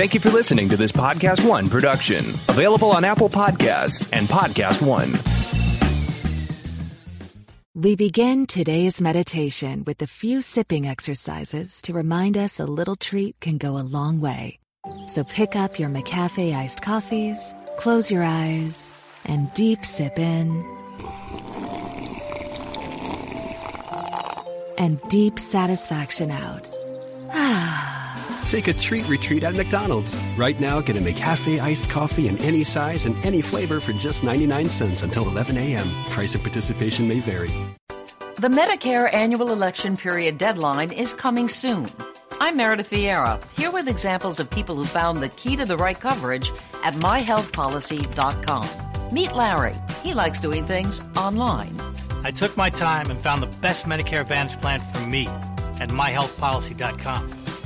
Thank you for listening to this Podcast One production, available on Apple Podcasts and Podcast One. We begin today's meditation with a few sipping exercises to remind us a little treat can go a long way. So pick up your McCafe iced coffees, close your eyes, and deep sip in. And deep satisfaction out. Ah. Take a treat retreat at McDonald's. Right now, get a McCafe iced coffee in any size and any flavor for just 99 cents until 11 a.m. Price of participation may vary. The Medicare annual election period deadline is coming soon. I'm Meredith Vieira, here with examples of people who found the key to the right coverage at myhealthpolicy.com. Meet Larry. He likes doing things online. I took my time and found the best Medicare Advantage plan for me at myhealthpolicy.com.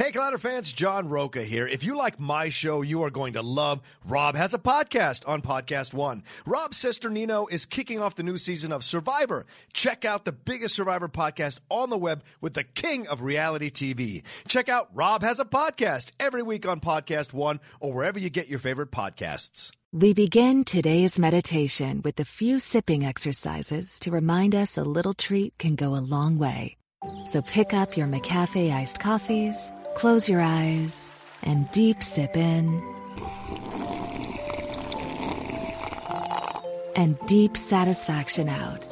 Hey, Collider fans, John Roca here. If you like my show, you are going to love Rob has a podcast on Podcast One. Rob's sister Nino is kicking off the new season of Survivor. Check out the biggest Survivor podcast on the web with the king of reality TV. Check out Rob has a podcast every week on Podcast One or wherever you get your favorite podcasts. We begin today's meditation with a few sipping exercises to remind us a little treat can go a long way. So pick up your McCafe iced coffees, close your eyes, and deep sip in. And deep satisfaction out.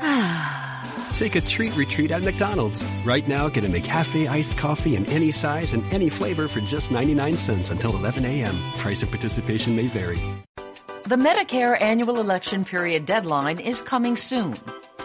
Take a treat retreat at McDonald's. Right now, get a McCafe iced coffee in any size and any flavor for just 99 cents until 11 a.m. Price of participation may vary. The Medicare annual election period deadline is coming soon.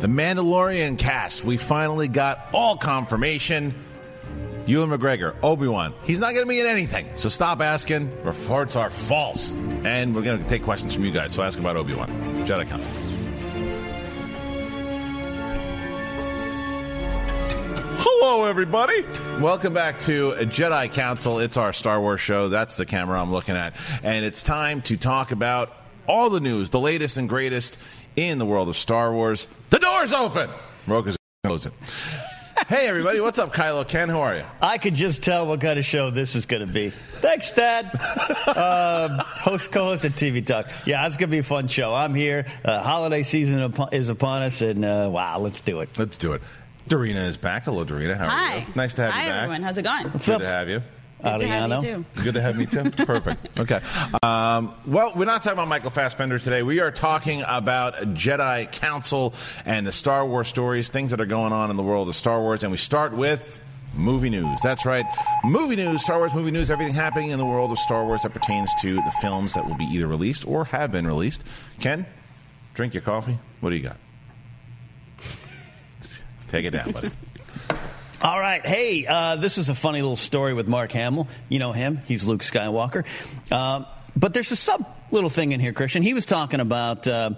The Mandalorian cast. We finally got all confirmation. Ewan McGregor, Obi Wan. He's not going to be in anything. So stop asking. Reports are false. And we're going to take questions from you guys. So ask about Obi Wan. Jedi Council. Hello, everybody. Welcome back to Jedi Council. It's our Star Wars show. That's the camera I'm looking at. And it's time to talk about all the news, the latest and greatest in the world of Star Wars. The door's open. Roca's closing. hey, everybody. What's up, Kylo Ken? How are you? I could just tell what kind of show this is going to be. Thanks, Dad. um, host, co-host at TV Talk. Yeah, it's going to be a fun show. I'm here. Uh, holiday season is upon us, and uh, wow, let's do it. Let's do it. Dorina is back. Hello, Dorina. How Hi. are you? Nice to have Hi, you back. Hi, everyone. How's it going? Good to have you. Good to have. Good to have me too. Perfect. Okay. Um, well, we're not talking about Michael Fassbender today. We are talking about Jedi Council and the Star Wars stories, things that are going on in the world of Star Wars. And we start with movie news. That's right. Movie news, Star Wars movie news, everything happening in the world of Star Wars that pertains to the films that will be either released or have been released. Ken, drink your coffee. What do you got? Take it down, buddy. All right. Hey, uh, this is a funny little story with Mark Hamill. You know him. He's Luke Skywalker. Um, but there's a sub little thing in here, Kristian. He was talking about. Uh,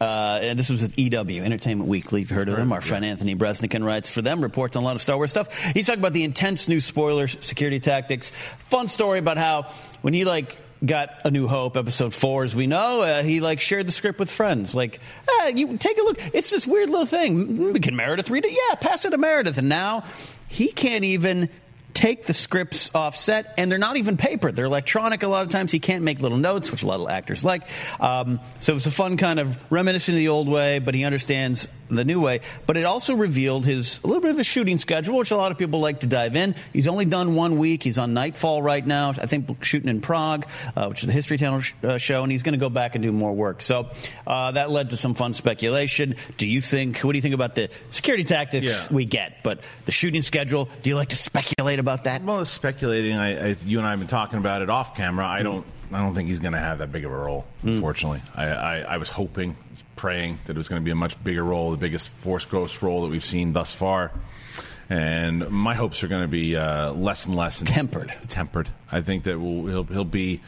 uh, and this was with EW, Entertainment Weekly. You've heard of them. Our friend Anthony Breznican writes for them, reports on a lot of Star Wars stuff. He's talking about the intense new spoiler security tactics. Fun story about how when he like got A New Hope, episode four, as we know, uh, he like shared the script with friends. Like, ah, you take a look. It's this weird little thing. We Can Meredith read it? Yeah, pass it to Meredith. And now he can't even take the scripts off set, and they're not even paper. They're electronic a lot of times. He can't make little notes, which a lot of actors like. Um, so it's a fun kind of reminiscent of the old way, but he understands the new way. But it also revealed his a little bit of a shooting schedule, which a lot of people like to dive in. He's only done one week. He's on Knightfall right now. I think shooting in Prague, uh, which is a History Channel sh- uh, show, and he's going to go back and do more work. So uh, that led to some fun speculation. Do you think? What do you think about the security tactics Yeah. we get, but the shooting schedule? Do you like to speculate about that? Well, speculating. I, I, you and I have been talking about it off camera. I don't. I don't think he's going to have that big of a role. Unfortunately, I, I, I was hoping, praying that it was going to be a much bigger role, the biggest Force Ghost role that we've seen thus far. And my hopes are going to be uh, less and less Tempered. Tempered. I think that we'll, he'll he'll be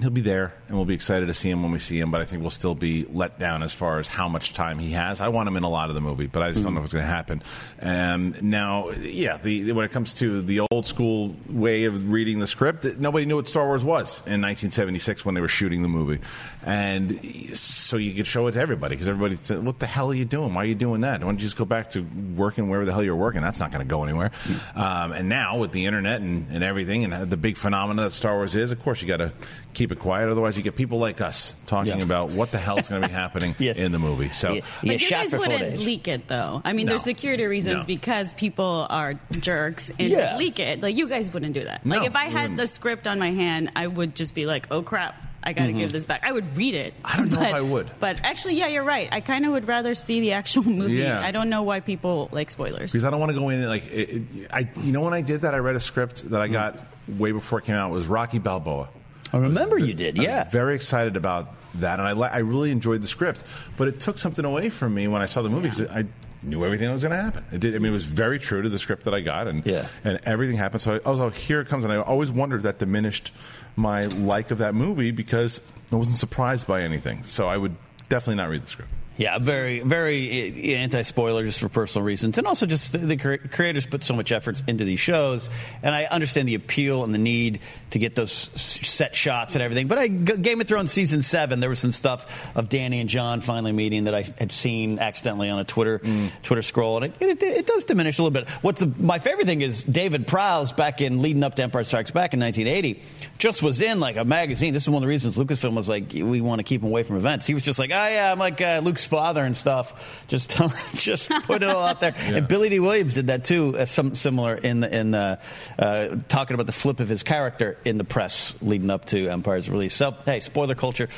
he'll be there, and we'll be excited to see him when we see him. But I think we'll still be let down as far as how much time he has. I want him in a lot of the movie, but I just don't know if it's going to happen. Um, now, yeah, the, when it comes to the old school way of reading the script, nobody knew what Star Wars was in 1976 when they were shooting the movie, and so you could show it to everybody because everybody said, "What the hell are you doing? Why are you doing that? Why don't you just go back to working wherever the hell you're working? That's not going to go anywhere." Um, and now with the internet and, and everything, and the big phenomena that Star Wars is, of course, you got to keep it quiet. Otherwise, you get people like us talking Yeah. about what the hell is going to be happening Yes. in the movie. So. You But you guys wouldn't days. leak it though. I mean, No. there's security reasons No. because people are jerks and Yeah. leak it. Like you guys wouldn't do that. No, like if I had the script on my hand, I would just be like, "Oh crap, I got to give this back." I would read it. Mm-hmm. I don't know if I would. But actually, yeah, you're right. I kind of would rather see the actual movie. Yeah. I don't know why people like spoilers. because I don't want to go in and, like it, it, I. You know when I did that, I read a script that I got way before it came out. It was Rocky Balboa. I remember you did, I yeah. was very excited about that, and I I really enjoyed the script. But it took something away from me when I saw the movie because I knew everything that was going to happen. It did. I mean, it was very true to the script that I got, and Yeah. and everything happened. So I, I was like, here it comes, and I always wondered if that diminished my like of that movie because I wasn't surprised by anything. So I would definitely not read the script. Yeah, very, very eh, eh, anti spoiler just for personal reasons. And also just the, creators put so much effort into these shows. And I understand the appeal and the need to get those set shots and everything. But I, Game of Thrones season seven, there was some stuff of Dany and Jon finally meeting that I had seen accidentally on a Twitter mm. Twitter scroll. And it, it, it does diminish a little bit. What's the, my favorite thing is David Prowse back in leading up to Empire Strikes Back in 1980 just was in like a magazine. This is one of the reasons Lucasfilm was like, we want to keep him away from events. He was just like, oh yeah, I'm like uh, Father and stuff. Just just put it all out there. And Billy Dee Williams did that too, uh, some similar in the, in the, uh, talking about the flip of his character in the press leading up to Empire's release. So hey, spoiler culture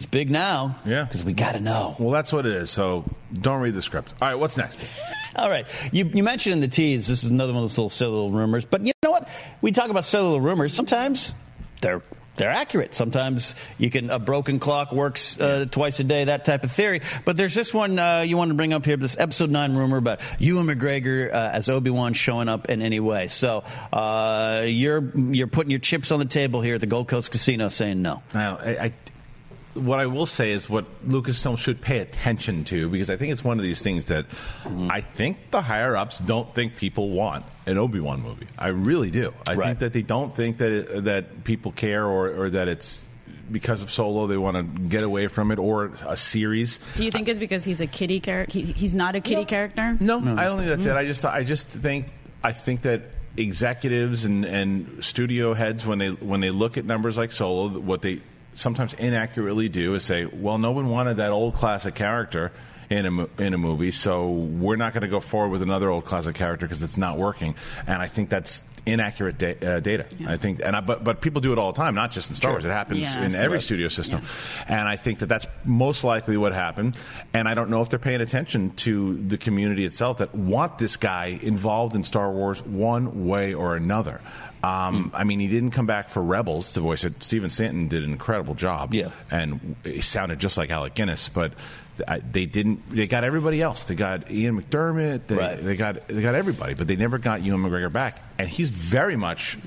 is big now. Yeah. because we got to know. Well, that's what it is. So don't read the script. All right, what's next? All right. You, you mentioned in the tease, this is another one of those little silly little rumors. But you know what? We talk about silly little rumors. Sometimes they're they're accurate. Sometimes you can a broken clock works uh, twice a day, that type of theory. But there's this one uh, you want to bring up here, this episode nine rumor about Ewan McGregor uh, as Obi Wan showing up in any way. So uh, you're you're putting your chips on the table here at the Gold Coast Casino, saying no. Now, I, I, what I will say is what Lucasfilm should pay attention to because I think it's one of these things that mm-hmm. I think the higher ups don't think people want an Obi Wan movie. I really do. I Right. think that they don't think that it, that people care or, or that it's because of Solo they want to get away from it or a series. Do you think it's because he's a kitty character? He, he's not a kitty character. No, I don't think that's it. Mm-hmm. I just I just think I think that executives and, and studio heads when they when they look at numbers like Solo, what they sometimes inaccurately do is say, well, no one wanted that old classic character in a in a movie, so we're not going to go forward with another old classic character because it's not working. And I think that's inaccurate da- uh, data. I think, and I, but but people do it all the time, not just in Star Sure. Wars. It happens in every Right. studio system, and I think that that's most likely what happened. And I don't know if they're paying attention to the community itself that want this guy involved in Star Wars one way or another. Um, I mean, he didn't come back for Rebels to voice it. Stephen Stanton did an incredible job, yeah, and he sounded just like Alec Guinness, but. I- They didn't. They got everybody else. They got Ian McDiarmid. They, they got they got everybody, but they never got Ewan McGregor back. And he's very much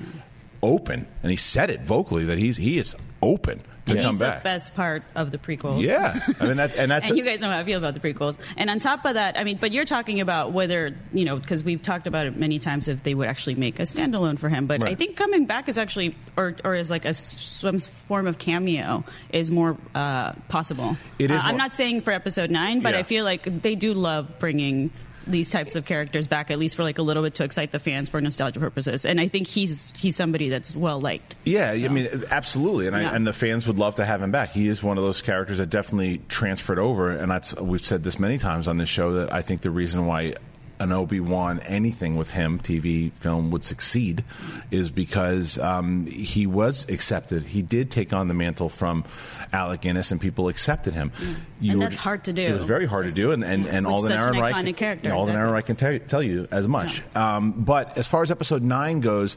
open, and he said it vocally that he's he is open to and come he's back. the best part of the prequels. Yeah, I mean that's and that's and you guys know how I feel about the prequels. And on top of that, I mean, but you're talking about whether you know because we've talked about it many times if they would actually make a standalone for him. But I think coming back is actually or or is like a some form of cameo is more uh, possible. It is Uh, I'm not saying for episode nine, but Yeah. I feel like they do love bringing. These types of characters back, at least for like a little bit, to excite the fans for nostalgia purposes, and I think he's he's somebody that's well liked. Yeah, I mean, absolutely, and, Yeah. I, and the fans would love to have him back. He is one of those characters that definitely transferred over, and that's we've said this many times on this show that I think the reason why an Obi Wan anything with him, TV, film, would succeed, is because um, he was accepted. He did take on the mantle from Alec Guinness, and people accepted him. You And that's hard to do. It was very hard to do, and and, and With Alden such an Ehrenreich, iconic character, Alden exactly. Ehrenreich can tell, tell you as much. Um, but as far as episode nine goes,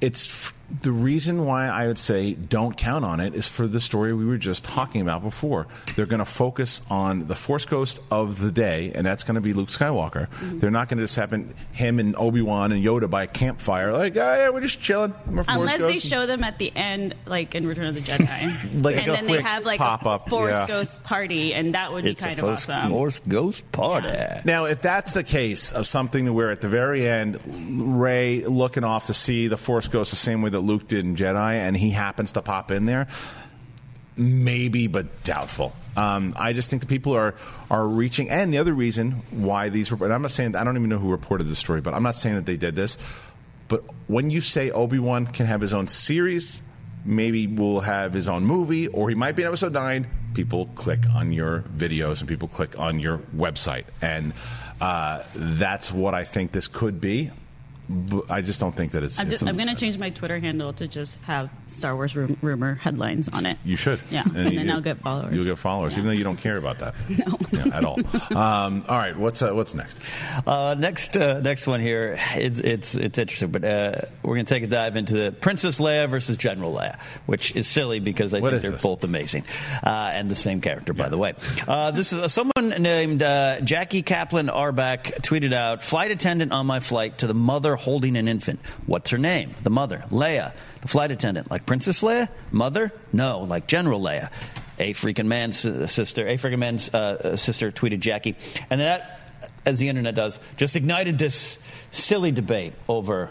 it's f- the reason why I would say don't count on it is for the story we were just talking about before. They're going to focus on the Force Ghost of the day, and that's going to be Luke Skywalker. Mm-hmm. They're not going to just have him- him and Obi Wan and Yoda by a campfire, like, oh, yeah, we're just chilling. We're Force Unless they Ghosts." show them at the end, like in Return of the Jedi, Like and then they have like pop-up, a Force yeah. Ghost party, and that would be kind of awesome. Force Ghost Party. Now, if that's the case of something where at the very end, Rey looking off to see the Force Ghost the same way that Luke did in Jedi, and he happens to pop in there, maybe, but doubtful. Um, I just think the people are are reaching, and the other reason why these. And I'm not saying I don't even know who reported this story, but I'm not saying that they did this. But when you say Obi Wan can have his own series, maybe will have his own movie, or he might be in episode nine. People click on your videos and people click on your website, and uh, that's what I think this could be. But I just don't think that it's. I'm, it's I'm going to change my Twitter handle to just have Star Wars rum- rumor headlines on it. You should. Yeah, and, then you- I'll get followers. You'll get followers, even though you don't care about that Yeah, at all. Um, all right, what's uh, what's next? Uh, next, uh, next one here. It's it's, it's interesting, but uh, we're going to take a dive into the Princess Leia versus General Leia, which is silly because I What think they're this? both amazing uh, and the same character, by the way. Uh, this is uh, someone named uh, Jackie Kaplan Arbach tweeted out: "Flight attendant on my flight to the mother holding an infant. What's her name? The mother, Leia. The flight attendant, like Princess Leia. Mother, no, like General Leia." A freaking man's uh, sister, a freaking man's uh, sister tweeted Jackie, and that as the internet does, just ignited this silly debate over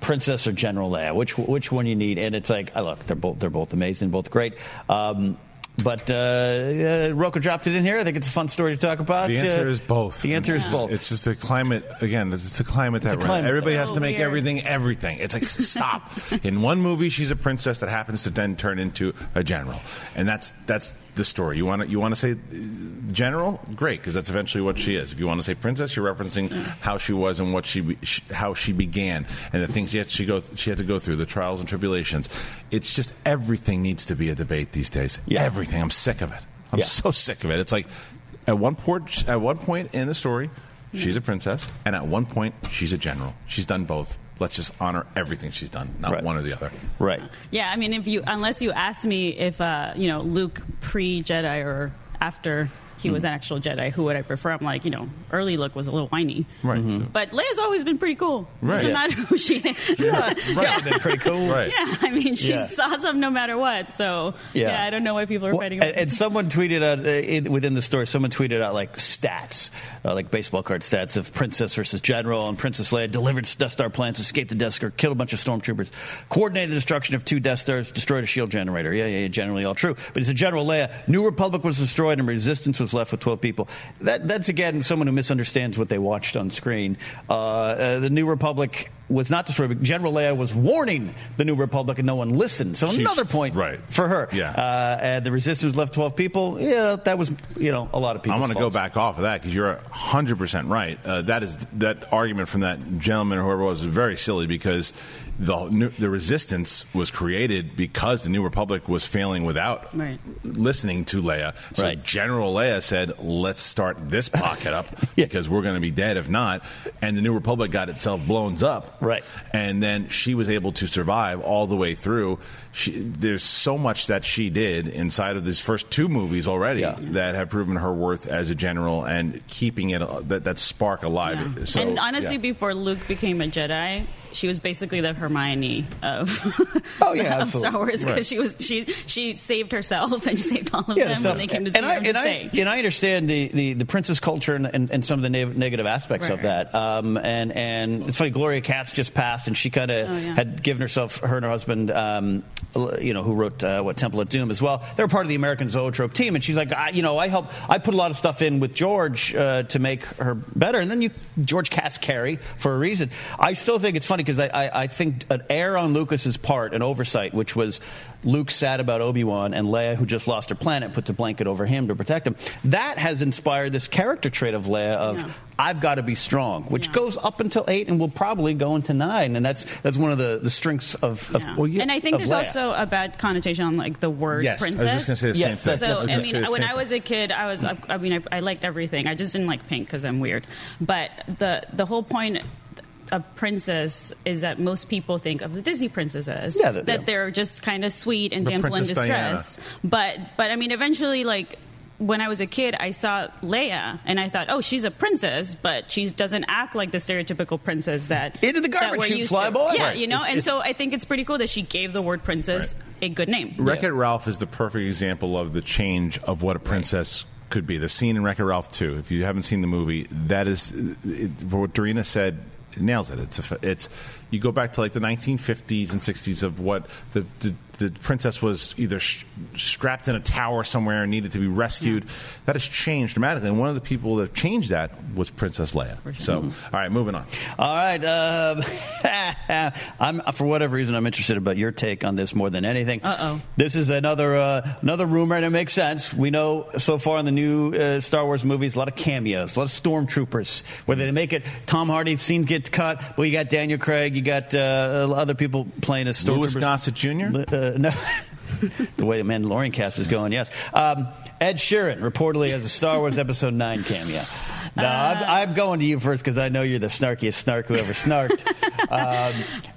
Princess or General Leia, which which one you need. And it's like, oh, look, they're both they're both amazing, both great. Um, but uh, uh, Rocco dropped it in here. I think it's a fun story to talk about. The answer Uh, is both. The answer is both. It's just the climate again. It's the climate that a we're climate. Everybody has to make weird. everything everything. It's like stop. in one movie, she's a princess that happens to then turn into a general, and that's that's the story. You want to you want to say general? Great, because that's eventually what she is. If you want to say princess, you're referencing how she was and what she, be- sh how she began and the things she had, she go she had to go through, the trials and tribulations. It's just everything needs to be a debate these days. Everything. I'm sick of it. I'm Yeah. so sick of it. It's like at one point at one point in the story, she's a princess, and at one point she's a general. She's done both. Let's just honor everything she's done, not one or the other. Right. Yeah, I mean, if you unless you ask me if uh, you know Luke pre Jedi or after he was an actual Jedi, who would I prefer? I'm like, you know, early Luke was a little whiny, Right. but Leia's always been pretty cool. Right. Doesn't Yeah. matter who she is. Yeah, right. Been pretty cool. Right. Yeah, I mean, she's Yeah. awesome no matter what. So Yeah. yeah, I don't know why people are Well, fighting. and, and someone tweeted out uh, in, within the story. Someone tweeted out like stats, uh, like baseball card stats of Princess versus General, and Princess Leia delivered Death Star plans, escaped the Death Star, killed a bunch of stormtroopers, coordinated the destruction of two Death Stars, destroyed a shield generator. Yeah, yeah, yeah generally all true. But it's a General Leia. New Republic was destroyed, and Resistance was left with twelve people. That, that's again someone who misunderstands what they watched on screen. Uh, uh, the New Republic was not destroyed. General Leia was warning the New Republic, and no one listened. So She's- another point right. for her. Yeah. Uh, and the Resistance left 12 people. Yeah, that was you know a lot of people. I'm going to go back off of that because you're 100 percent right. Uh, that is that argument from that gentleman or whoever was very silly because the new, the resistance was created because the New Republic was failing without Right. listening to Leia. So Right. General Leia said, "Let's start this pocket up because we're going to be dead if not." And the New Republic got itself blown up. Right. And then she was able to survive all the way through. She, there's so much that she did inside of these first two movies already that have proven her worth as a general and keeping it that, that spark alive. So, and honestly, yeah. before Luke became a Jedi, she was basically the Hermione of, Oh, yeah, of Star. Wars because Right. she was she she saved herself and she saved all of Yeah, them stuff- when they came to and see I, and, I, and I understand the, the, the princess culture and, and, and some of the ne- negative aspects of that. Um, and and it's funny, Gloria Katz just passed, and she kind of Oh, yeah. had given herself, her and her husband, um, you know, who wrote uh, what Temple of Doom as well. They were part of the American Zoetrope team, and she's like, I, you know, I help, I put a lot of stuff in with George uh, to make her better, and then you George cast Carrie for a reason. I still think it's funny because I, I, I think an error on Lucas's part, an oversight, which was Luke sad about Obi Wan and Leia, who just lost her planet, puts a blanket over him to protect him. That has inspired this character trait of Leia of Yeah. I've got to be strong, which goes up until eight and will probably go into nine, and that's that's one of the, the strengths of, of Yeah. and I think there's Leia. also a bad connotation on like the word princess. Yes, I was just gonna say the same Yes, thing. So that's- I mean, when I was a kid, I was I, I mean I, I liked everything. I just didn't like pink because I'm weird. But the the whole point. Of princess is that most people think of the Disney princesses Yeah, that- that yeah. they're just kind of sweet and The damsel in Princess Diana. distress. But but I mean, eventually, like when I was a kid, I saw Leia and I thought, oh, she's a princess, but she doesn't act like the stereotypical princess that Into the that garbage we're chute, used fly to. boy. Yeah, Right. you know, It's- and it's- so I think it's pretty cool that she gave the word princess a good name. Wreck It Ralph is the perfect example of the change of what a princess could be. The scene in Wreck It Ralph 2, if you haven't seen the movie, that is it, what Dorina said. Nails it. It's a, it's you go back to like the 1950s and 60s of what the the, the princess was either sh- strapped in a tower somewhere and needed to be rescued. That has changed dramatically. And one of the people that changed that was Princess Leia. So, all right, moving on. All right. Um, I'm for whatever reason I'm interested about your take on this more than anything. Uh oh. This is another uh, another rumor, and it makes sense. We know so far in the new uh, Star Wars movies, a lot of cameos, a lot of stormtroopers. Whether they make it, Tom Hardy scene gets cut, but you got Daniel Craig, you got uh, other people playing as stormtroopers. Louis Gossett Jr. Uh, no. the way the Mandalorian cast is going, yes. Um, Ed Sheeran reportedly has a Star Wars Episode 9 cameo. Now, I'm, I'm going to you first because I know you're the snarkiest snark who ever snarked. um,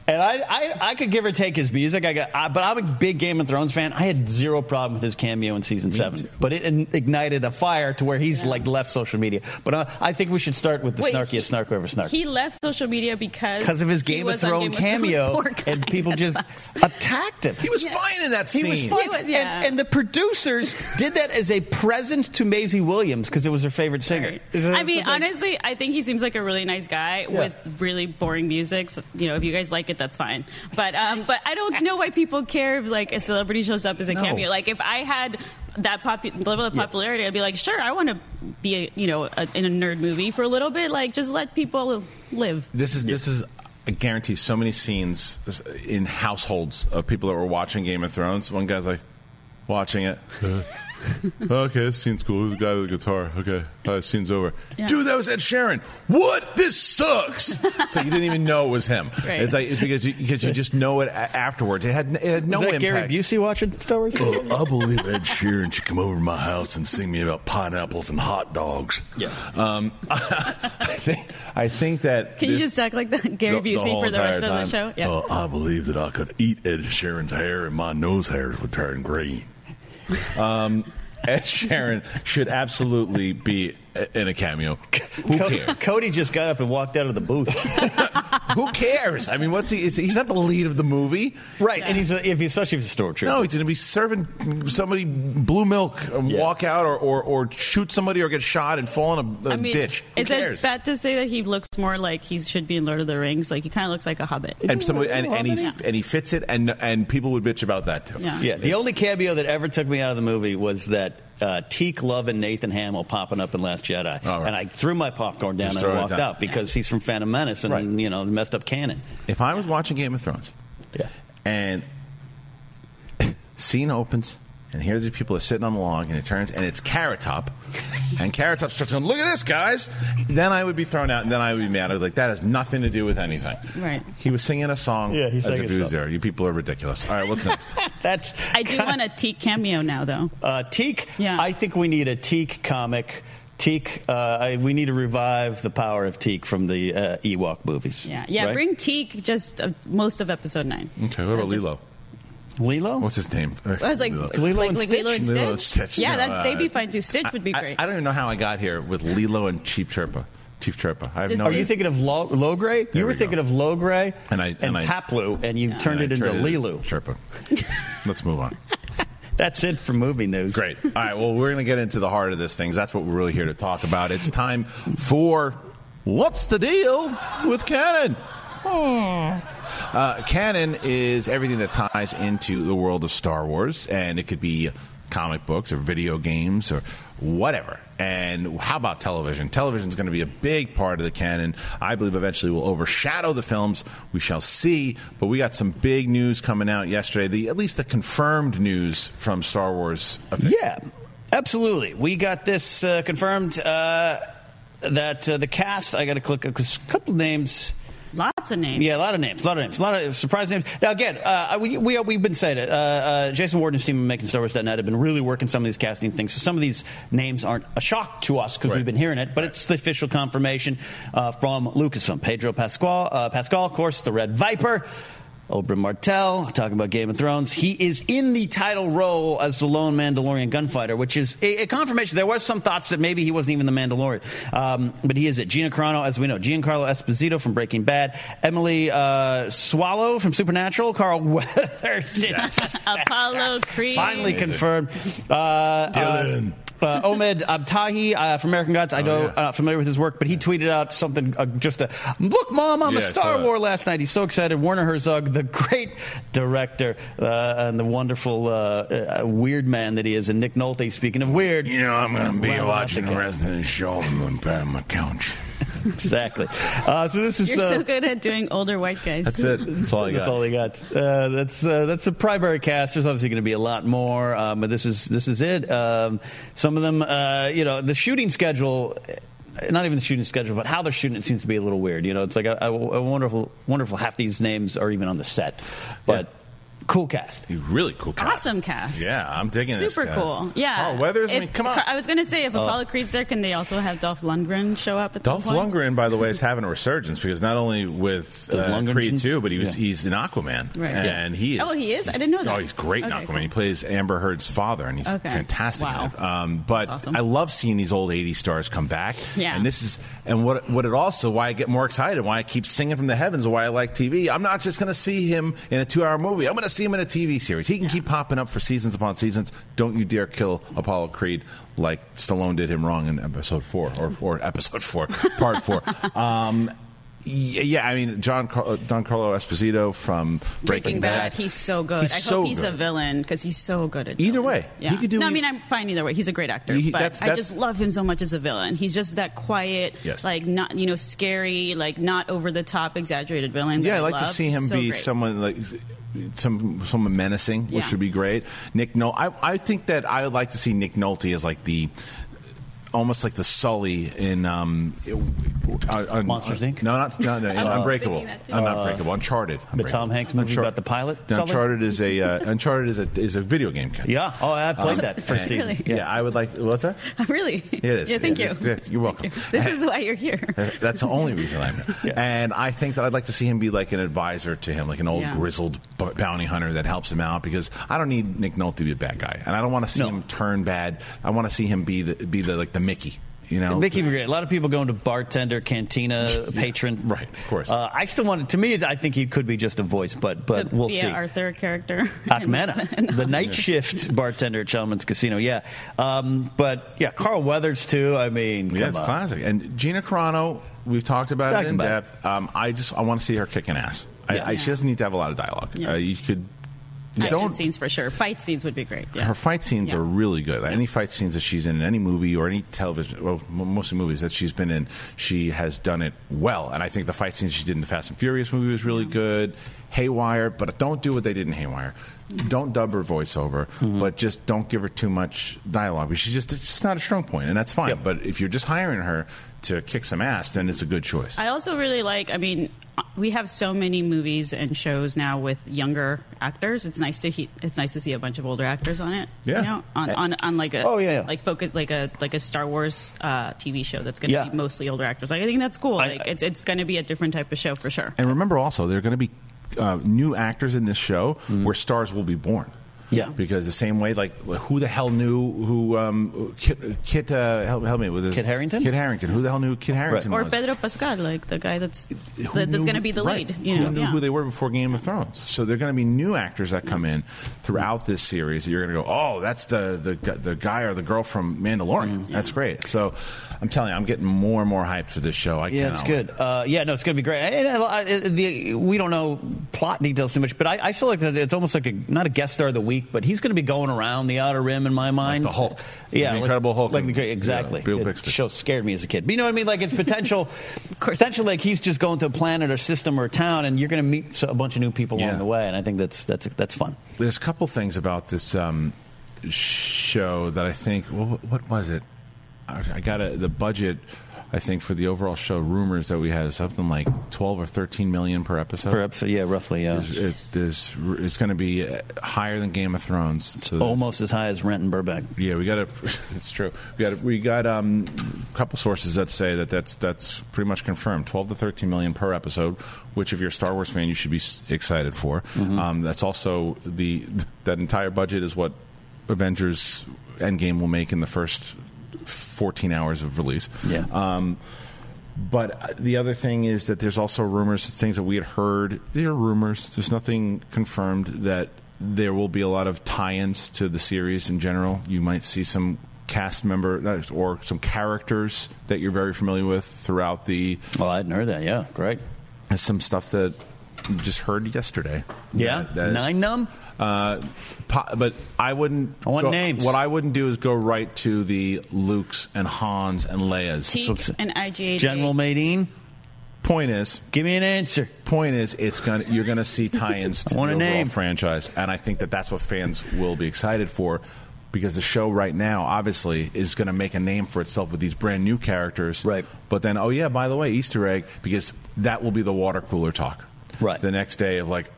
and I, I, I could give or take his music, I got, I, but I'm a big Game of Thrones fan. I had zero problem with his cameo in season seven, but it in- ignited a fire to where he's like left social media. But uh, I think we should start with the Wait, snarkiest he- snark ever snark. He left social media because because of his Game of Thrones Game Thrones. cameo, and people That just sucks. attacked him. He was fine in that He scene. was fine, He was- yeah. and, and the producers did that as a present to Maisie Williams because it was her favorite singer. I mean, It's like- honestly, I think he seems like a really nice guy Yeah. with really boring music. So, you know, if you guys like it, that's fine. But um, but I don't know why people care if like a celebrity shows up as a No. cameo. Like if I had that popu- level of popularity, I'd be like, sure, I want to be a, you know a, in a nerd movie for a little bit. Like just let people live. This is this is I guarantee so many scenes in households of people that were watching Game of Thrones. One guy's like watching it. okay, this scene's cool. Who's the guy with the guitar. Okay, uh, scene's over. Yeah. Dude, that was Ed Sheeran. What? This sucks. so you didn't even know it was him. Right. It's like it's because you, because you just know it afterwards. It had it had no Was that impact. Gary Busey watching Star Wars? I believe Ed Sheeran should come over to my house and sing me about pineapples and hot dogs. Yeah. Um, I think I think that Can you just act like that Gary The- the Busey whole for the rest of the show? Yeah. Uh, I believe that I could eat Ed Sheeran's hair and my nose hairs would turn green. Um, Ed Sheeran should absolutely be in a cameo. Who Co- cares? Cody just got up and walked out of the booth. Who cares? I mean, what's he? It's, he's not the lead of the movie, right, and he's a, if he, especially if he's a stormtrooper. No, he's going to be serving somebody blue milk and Yeah. walk out, or, or, or shoot somebody, or get shot and fall in a, a I mean, ditch. Who is cares? it bad to say that he looks more like he should be in Lord of the Rings? Like he kind of looks like a hobbit. and somebody and, and he Yeah. and he fits it, and and people would bitch about that too. Yeah. Yeah, the only cameo that ever took me out of the movie was that uh, Teek Love and Nathan Hamill popping up in Last Jedi, right. and I threw my popcorn down Just and walked out because he's from Phantom Menace, and Right. you know, messed up canon. If I was watching Game of Thrones, yeah, and scene opens, and here's these people are sitting on the log, and it turns, and it's Carrot Top, and Carrot Top starts going, "Look at this, guys!" Then I would be thrown out, and then I would be mad. I was like, "That has nothing to do with anything." Right. He was singing a song Yeah, he as if he was there. You people are ridiculous. All right, what's next? That's I do want a Teek cameo now, though. Uh, Teek, Yeah. I think we need a Teek comic. Teek, uh, I, we need to revive the power of Teek from the uh, Ewok movies. Yeah, yeah. Right? Bring Teek just uh, most of episode nine. Okay, what about Lilo? Lilo? What's his name? I was like, Lilo. like, like Lilo and Stitch. Lilo and Stitch. Yeah, No, that, they'd be uh, fine too. Stitch would be great. I, don't even know how I got here with Lilo and Chief Chirpa. Chief Chirpa. I have Just no Are idea. you thinking of Lo- Logray? There You were we thinking go. of Logray And I- and, and I- Paploo, and you turned And it into traded Lilu. Chirpa. Let's move on. That's it for movie news. Great. All right. Well, we're going to get into the heart of this thing. That's what we're really here to talk about. It's time for what's the deal with canon. Uh, canon is everything that ties into the world of Star Wars, and it could be comic books or video games or whatever. And how about television? Television is going to be a big part of the canon. I believe eventually will overshadow the films. We shall see. But we got some big news coming out yesterday. The at least the confirmed news from Star Wars. Yeah, absolutely. We got this uh, confirmed uh, that uh, the cast. I got to click a couple names. Lots of names. Yeah, a lot of names, a lot of names, a lot of surprise names. Now, again, uh, we, we, we've been saying it. Uh, uh, Jason Ward and his team at Making Star Wars.net have been really working some of these casting things. So some of these names aren't a shock to us because we've been hearing it, but it's the official confirmation uh, from Lucasfilm. Pedro Pascal, uh, Pascal, of course, the Red Viper. Oberyn Martell, talking about Game of Thrones. He is in the title role as the lone Mandalorian gunfighter, which is a, a confirmation. There was some thoughts that maybe he wasn't even the Mandalorian, um, but he is it. Gina Carano, as we know, Giancarlo Esposito from Breaking Bad, Emily uh, Swallow from Supernatural, Carl Weathers, Apollo Creed. finally confirmed. Uh, Dylan. Uh, uh, Omid Abtahi uh, from American Gods. I Oh, know yeah. uh, not familiar with his work, but he tweeted out something uh, just a look, mom, I'm Yeah, a I Star saw it. Wars last night. He's so excited. Werner Herzog, the great director uh, and the wonderful uh, uh, weird man that he is, and Nick Nolte. Speaking of weird, You know, I'm going to be Well, watching the that's rest of the show on my- couch. exactly. Uh, so this is You're uh, so good at doing older white guys. That's it. That's all I That's got. all he got. Uh, that's uh, that's the primary cast. There's obviously going to be a lot more, um, but this is this is it. Um, some of them, uh, you know, the shooting schedule. Not even the shooting schedule, but how they're shooting it seems to be a little weird. You know, it's like a, a wonderful, wonderful. Half these names are even on the set, but cool cast. Really cool cast. Awesome cast. Yeah, I'm digging this. Super cool. Yeah. Carl Weathers. I mean, come on. I was going to say if Oh. Apollo Creed's there, can they also have Dolph Lundgren show up at Dolph some point? Lundgren, by the way, is having a resurgence because not only with The uh, Lundgrens? Creed 2, but he was Yeah. he's in Aquaman, Right. and he is. Oh, he is? I didn't know that. Oh, he's great in Okay, Aquaman. cool. He plays Amber Heard's father, and he's Okay. fantastic. Wow. Um, but awesome. I love seeing these old '80s stars come back. Yeah. and this is and what what it also why I get more excited, why I keep singing from the heavens, why I like TV. I'm not just going to see him in a two-hour movie. I'm going to see him in a TV series. He can keep popping up for seasons upon seasons. Don't you dare kill Apollo Creed like Stallone did him wrong in episode four or, or episode four, part four. Um, yeah, I mean John Car- Don Carlo Esposito from Breaking, Breaking Bad. He's so good. He's I so hope he's a villain because he's so good at Either villains. way, Yeah. he could do No, I mean I'm fine either way. He's a great actor, He- but that's- I just love him so much as a villain. He's just that quiet, Yes. like not you know scary, like not over the top, exaggerated villain. Yeah, I like to see him So be great. someone like some someone menacing, which Yeah. would be great. Nick Nolte, I, I think that I would like to see Nick Nolte as like the almost like the Sully in um, uh, uh, Monsters, Inc.? No, not no, no, in I was Unbreakable. thinking that too. Uh, not Unbreakable. Uncharted. The Tom Hanks movie Unchar- about the pilot. Sully? Uncharted is a uh, Uncharted is a is a video game. Yeah. Oh, I played that first and- season. Really? Yeah. I would like. What's that? really. It is. Yeah, thank Yeah, you. yeah, You're welcome. This is why you're here. That's the only reason I'm here. And I think that I'd like to see him be like an advisor to him, like an old Yeah. grizzled b- bounty hunter that helps him out. Because I don't need Nick Nolte to be a bad guy, and I don't want to see No. him turn bad. I want to see him be the be the like the Mickey. You know, Mickey would be great. A lot of people going to bartender, cantina, patron. Right, of course. Uh, I still want to to me. I think he could be just a voice, but but The we'll Bea see. Arthur character. Ackmena, the night shift bartender at Chalmers Casino. Yeah, um, but yeah, Carl Weathers too. I mean, Yeah, come it's on. classic. And Gina Carano, we've talked about Talked it in about depth. Um, I just I want to see her kicking ass. I, Yeah. I, she doesn't need to have a lot of dialogue. Yeah. Uh, you could Action Don't- scenes for sure. Fight scenes would be great. Yeah. Her fight scenes are really good. Any fight scenes that she's in, in any movie or any television, well, mostly movies that she's been in, she has done it well. And I think the fight scenes she did in the Fast and Furious movie was really good. Haywire, but don't do what they did in Haywire. Don't dub her voiceover, but just don't give her too much dialogue. She's just it's just not a strong point, and that's fine. But if you're just hiring her to kick some ass, then it's a good choice. I also really like. I mean, we have so many movies and shows now with younger actors. It's nice to he, it's nice to see a bunch of older actors on it. Yeah. you know, on, on, on like a Oh, yeah, yeah. like focus like a like a Star Wars uh, TV show that's going to Yeah. be mostly older actors. Like, I think that's cool. Like it's it's going to be a different type of show for sure. And remember also, they're going to be uh, new actors in this show where stars will be born. Yeah. Because the same way, like, who the hell knew who um, Kit, Kit uh, help, help me with this? Kit Harington? Kit Harington. Who the hell knew Kit Harington Or was? Pedro Pascal, like the guy that's Who that, that's going to be the right. lead. You know, who knew yeah. who they were before Game of Thrones? So there are going to be new actors that come in throughout this series. That you're going to go, oh, that's the, the the guy or the girl from Mandalorian. That's great. So I'm telling you, I'm getting more and more hyped for this show. I Yeah, it's good. Uh, yeah, no, it's going to be great. And, uh, the, we don't know plot details too much, but I, I feel like that it's almost like a not a guest star of the week, but he's going to be going around the outer rim in my mind. the Hulk. yeah, The like- Incredible Hulk like the exactly. yeah, the show scared me as a kid, but you know what I mean. Like it's potential, potential. Like he's just going to a planet or system or town, and you're going to meet a bunch of new people Yeah. along the way, and I think that's that's that's fun. There's a couple things about this um, show that I think. Well, what was it? I I got a, the budget. I think for the overall show, rumors that we had is something like 12 or 13 million per episode. Per episode, yeah, roughly, yeah. It's, it's going to be higher than Game of Thrones. So Almost as high as Rent and Burbank. yeah, we got a. It's true. We got a, we got um, a couple sources that say that that's that's pretty much confirmed. Twelve to thirteen million per episode, which if you're a Star Wars fan, you should be excited for. Mm-hmm. Um, that's also the that entire budget is what Avengers Endgame will make in the first fourteen hours of release. Yeah. Um, but the other thing is that there's also rumors, things that we had heard. There are rumors. There's nothing confirmed that there will be a lot of tie-ins to the series in general. You might see some cast member uh, or some characters that you're very familiar with throughout the. Well, I hadn't heard that. Yeah, great. There's some stuff that just heard yesterday. Yeah? That- that is- Nine num? Uh, po- but I wouldn't. I want go- names. What I wouldn't do is go right to the Lukes and Hans and Leia's. Teek and IGA. General Madine. Point is, give me an answer. Point is, it's gonna you're gonna see tie-ins to the a overall name. franchise, and I think that that's what fans will be excited for. Because the show right now, obviously, is going to make a name for itself with these brand new characters. Right. But then, oh yeah, by the way, Easter egg, because that will be the water cooler talk. Right. The next day of like,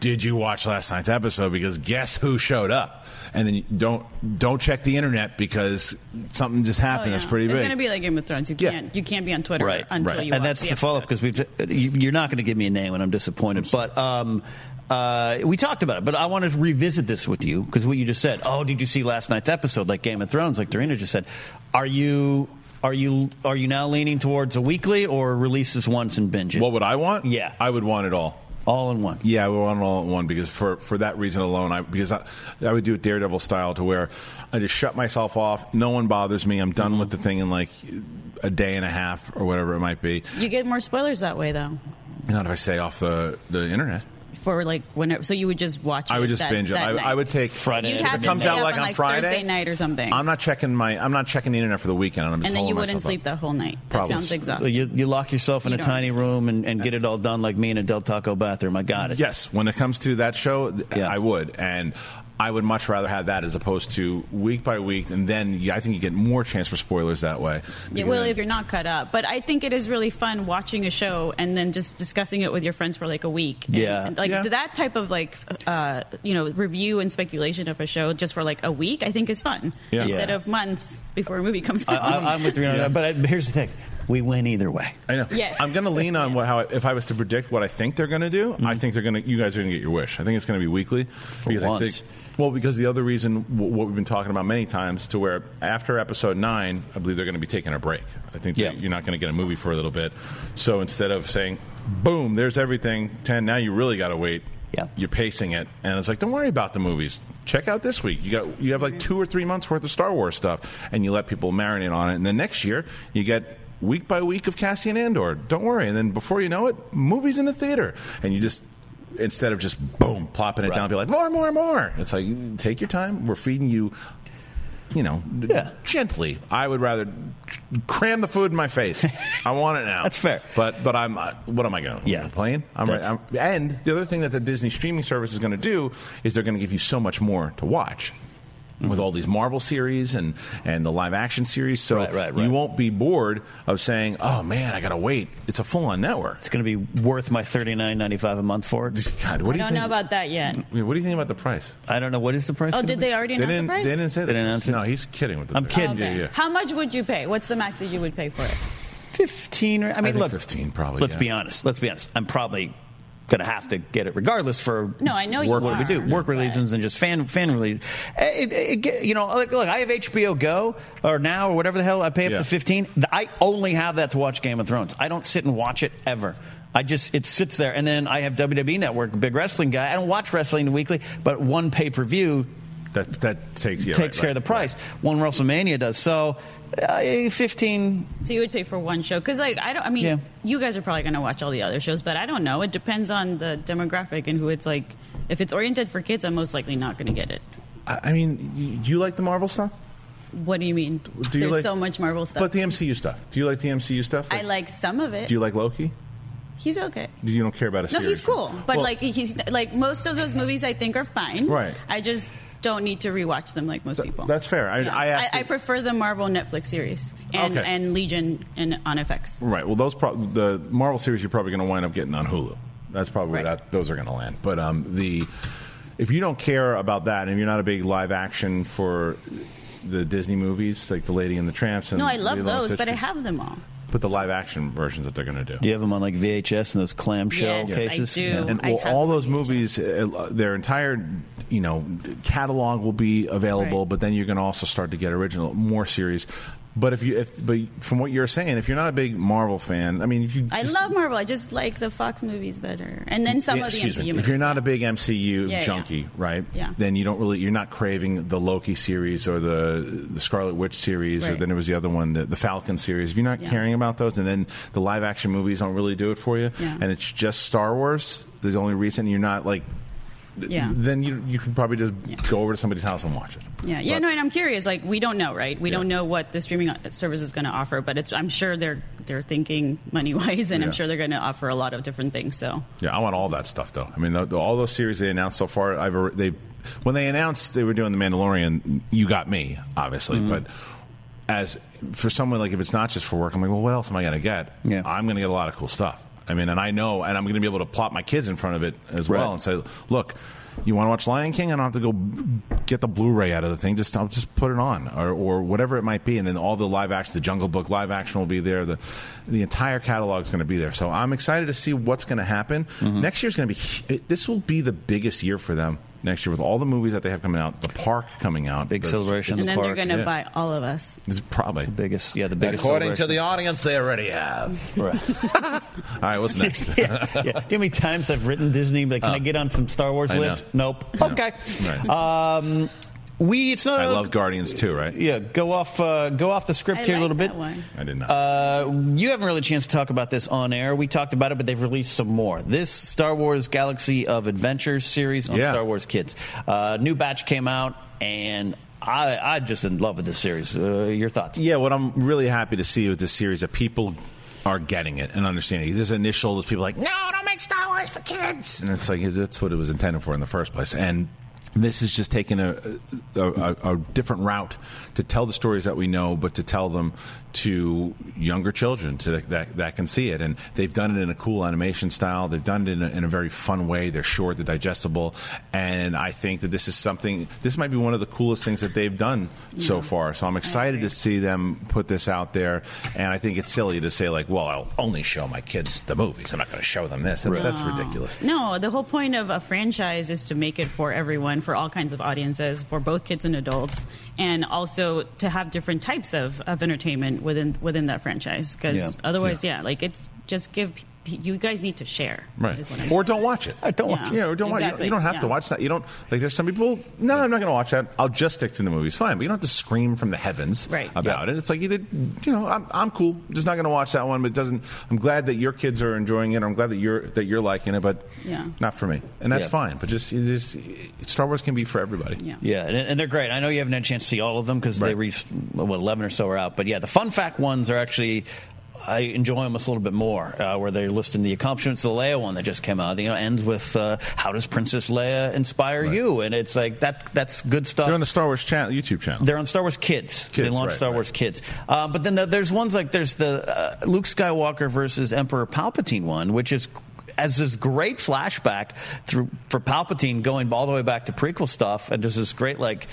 did you watch last night's episode? Because guess who showed up? And then you don't don't check the internet because something just happened. Oh, That's yeah. pretty It's going to be like Game of Thrones. You can't you can't be on Twitter right, until right. you and watch that's the the follow up because we've you- you're not going to give me a name and I'm disappointed. But um, uh, we talked about it. But I want to revisit this with you because what you just said. Oh, did you see last night's episode? Like Game of Thrones, like Dorina just said. Are you? Are you are you now leaning towards a weekly or releases once and binge it? What would I want? Yeah, I would want it all. All in one. Yeah, I would want it all in one because for, for that reason alone, I because I, I would do it Daredevil style to where I just shut myself off. No one bothers me. I'm done with the thing in like a day and a half or whatever it might be. You get more spoilers that way, though. Not if I stay off the, the internet. For like whenever, so you would just watch. It. I would just that, binge it. that I, night. I would take Friday. You'd if have it comes out like on, on like, Friday Thursday night or something. I'm not checking my I'm not checking the internet for the weekend. I'm just and then you wouldn't sleep up. the whole night. That Probably. sounds exhausting. You, you lock yourself in You a tiny room and, and get it all done like me in a Del Taco bathroom. I got it. Yes, when it comes to that show, th- I would, and I would much rather have that as opposed to week by week, and then yeah, I think you get more chance for spoilers that way. Yeah, Because well, if you're not cut up. But I think it is really fun watching a show and then just discussing it with your friends for like a week. And- Yeah. and, like Yeah. that type of like, uh, you know, review and speculation of a show just for like a week, I think is fun. Yeah. Instead Yeah. of months before a movie comes out. I, I'm with you on that. But I, here's the thing: we win either way. I know. Yes. I'm going to lean on what, how if I was to predict what I think they're going to do. I think they're going to. You guys are going to get your wish. I think it's going to be weekly because I once. think. Well, because the other reason, w- what we've been talking about many times, to where after episode nine, I believe they're going to be taking a break. I think that you're not going to get a movie for a little bit. So instead of saying, "Boom, there's everything," ten, now you really got to wait. Yeah. You're pacing it, and it's like, don't worry about the movies. Check out this week. You got you have like two or three months worth of Star Wars stuff, and you let people marinate on it. And then next year, you get week by week of Cassian Andor. Don't worry. And then before you know it, movies in the theater, and you just instead of just boom plopping it down, be like more, more, more. It's like take your time. We're feeding you. You know, gently. I would rather cram the food in my face. I want it now. That's fair. But but I'm uh, what am I going? Yeah, playing. I'm, right, I'm and the other thing that the Disney streaming service is going to do is they're going to give you so much more to watch. With mm-hmm. all these Marvel series and, and the live action series, so you won't be bored of saying, "Oh man, I got to wait." It's a full on network. It's going to be worth my thirty nine ninety five a month for it. God, I what do you don't think? know about that yet. Mm, what do you think about the price? I don't know what is the price. Oh, did be? they already They announce the didn't. price? They didn't say that. They didn't announce it? No, he's kidding with the. I'm kidding. Yeah, yeah. How much would you pay? What's the max that you would pay for it? Fifteen. I mean, think look, 15 probably, Let's yeah. be honest. Let's be honest. I'm probably going to have to get it regardless for No, I know you work what we do work reasons and just fan fan release. Eh, it, it, it- you know, like, look, I have HBO Go or now or whatever the hell I pay up Yeah. to fifteen. I only have that to watch Game of Thrones. I don't sit and watch it ever. I just it sits there, and then I have WWE Network, big wrestling guy. I don't watch wrestling weekly, but one pay per view that that takes yeah, takes right, care of the price. One WrestleMania does so. Uh, Fifteen. So you would pay for one show? Because like I don't. I mean, Yeah. you guys are probably going to watch all the other shows, but I don't know. It depends on the demographic and who it's like. If it's oriented for kids, I'm most likely not going to get it. I, I mean, you, do you like the Marvel stuff? What do you mean? Do you There's like- so much Marvel stuff. But the MCU stuff. Do you like the MCU stuff? I like some of it. Do you like Loki? He's okay. You don't care about a No, he's cool, but Well- like he's like most of those movies, I think are fine. Right. I just don't need to rewatch them like most people. That's fair. I, Yeah. I asked. I, prefer the Marvel Netflix series and, Okay. and Legion and on FX. Right. Well, those pro- the Marvel series you're probably going to wind up getting on Hulu. That's probably Right. that those are going to land. But um, the if you don't care about that and you're not a big live action for the Disney movies like the Lady and the Tramps and No, I love those, but I have them all. But the live action versions that they're going to do. Do you have them on like VHS and those clamshell Yes, I cases? do. And I well, all those movies, uh, their entire you know catalog will be available. Right. But then you're going to also start to get original more series. But if you, if but from what you're saying, if you're not a big Marvel fan, I mean, if you I love Marvel. I just like the Fox movies better, and then some Yeah, of the MCU me. movies. If you're not a big MCU Yeah, yeah. junkie, right? Yeah. Then you don't really you're not craving the Loki series or the the Scarlet Witch series or then there was the other one, the, the Falcon series. If you're not Yeah. caring about those, and then the live action movies don't really do it for you, Yeah. and it's just Star Wars. The only reason you're not like, Yeah. then you you can probably just go over to somebody's house and watch it. Yeah, yeah, But- no, and I'm curious. Like, we don't know, right? We don't know what the streaming service is going to offer, but it's. I'm sure they're they're thinking money wise, and Yeah. I'm sure they're going to offer a lot of different things. So, Yeah, I want all that stuff though. I mean, the, the, all those series they announced so far, I've alre- they when they announced they were doing the Mandalorian, you got me obviously, Mm-hmm. but as for someone like if it's not just for work, I'm like, well, what else am I going to get? Yeah, I'm going to get a lot of cool stuff. I mean, and I know, and I'm going to be able to plop my kids in front of it as well and say, look. You want to watch Lion King? I don't have to go get the Blu-ray out of the thing. Just I'll just put it on, or, or whatever it might be, and then all the live action, the Jungle Book live action will be there. The the entire catalog is going to be there. So I'm excited to see what's going to happen. Mm-hmm. Next year's going to be. This will be the biggest year for them next year with all the movies that they have coming out, the park coming out, Big the- celebration. and then they're going to yeah. buy all of us. It's probably the biggest. Yeah, the biggest. According to the audience, they already have. Right. All right, what's next? yeah, yeah. Do you know how many times I've written Disney? Like, can I get on some Star Wars list? Nope. Okay. Right. Um, we. It's not. I a- love Guardians too, right? Yeah, go off. Uh, go off the script I here a little that bit. one. I did not. Uh, you haven't really a chance to talk about this on air. We talked about it, but they've released some more. This Star Wars Galaxy of Adventures series on Yeah. Star Wars Kids. Uh, new batch came out, and I, I'm just in love with this series. Uh, your thoughts? Yeah, what I'm really happy to see with this series that people are getting it and understanding. it. This initial, there's people like, no, don't make Star Wars for kids, and it's like that's what it was intended for in the first place. And this is just taking a, a, a, a different route to tell the stories that we know, but to tell them to younger children to, that, that can see it. And they've done it in a cool animation style. They've done it in a, in a very fun way. They're short, they're digestible, and I think that this is something. This might be one of the coolest things that they've done so far. So I'm excited to see them put this out there. And I think it's silly to say like, well, I'll only show my kids the movies. I'm not going to show them this. That's, that's ridiculous. No, the whole point of a franchise is to make it for everyone, for all kinds of audiences, for both kids and adults, and also to have different types of, of entertainment within within that franchise. Because Yeah. otherwise, yeah. like it's just give you guys need to share. Right. is what I'm Or don't watch it. don't watch it. Yeah, or don't watch it. You don't, you don't have to watch that. You don't like. There's some people. No, I'm not going to watch that. I'll just stick to the movies. Fine, but you don't have to scream from the heavens Right. about it. It's like you did. You know, I'm, I'm cool. Just not going to watch that one. But it doesn't. I'm glad that your kids are enjoying it. I'm glad that you're that you're liking it. But Yeah. not for me. And that's Yeah. fine. But just, it just Star Wars can be for everybody. Yeah. Yeah, and, and they're great. I know you haven't had a chance to see all of them because they re what eleven or so are out. But yeah, the fun fact ones are actually. I enjoy them a little bit more, uh, where they're listing the accomplishments of the Leia one that just came out. You know, ends with uh, "How does Princess Leia inspire you?" And it's like that. That's good stuff. They're on the Star Wars channel, YouTube channel. They're on Star Wars Kids. they Kids, launched right, Star right. Wars Kids. Uh, but then the, there's ones like there's the uh, Luke Skywalker versus Emperor Palpatine one, which is as this great flashback through for Palpatine going all the way back to prequel stuff, and there's this great like.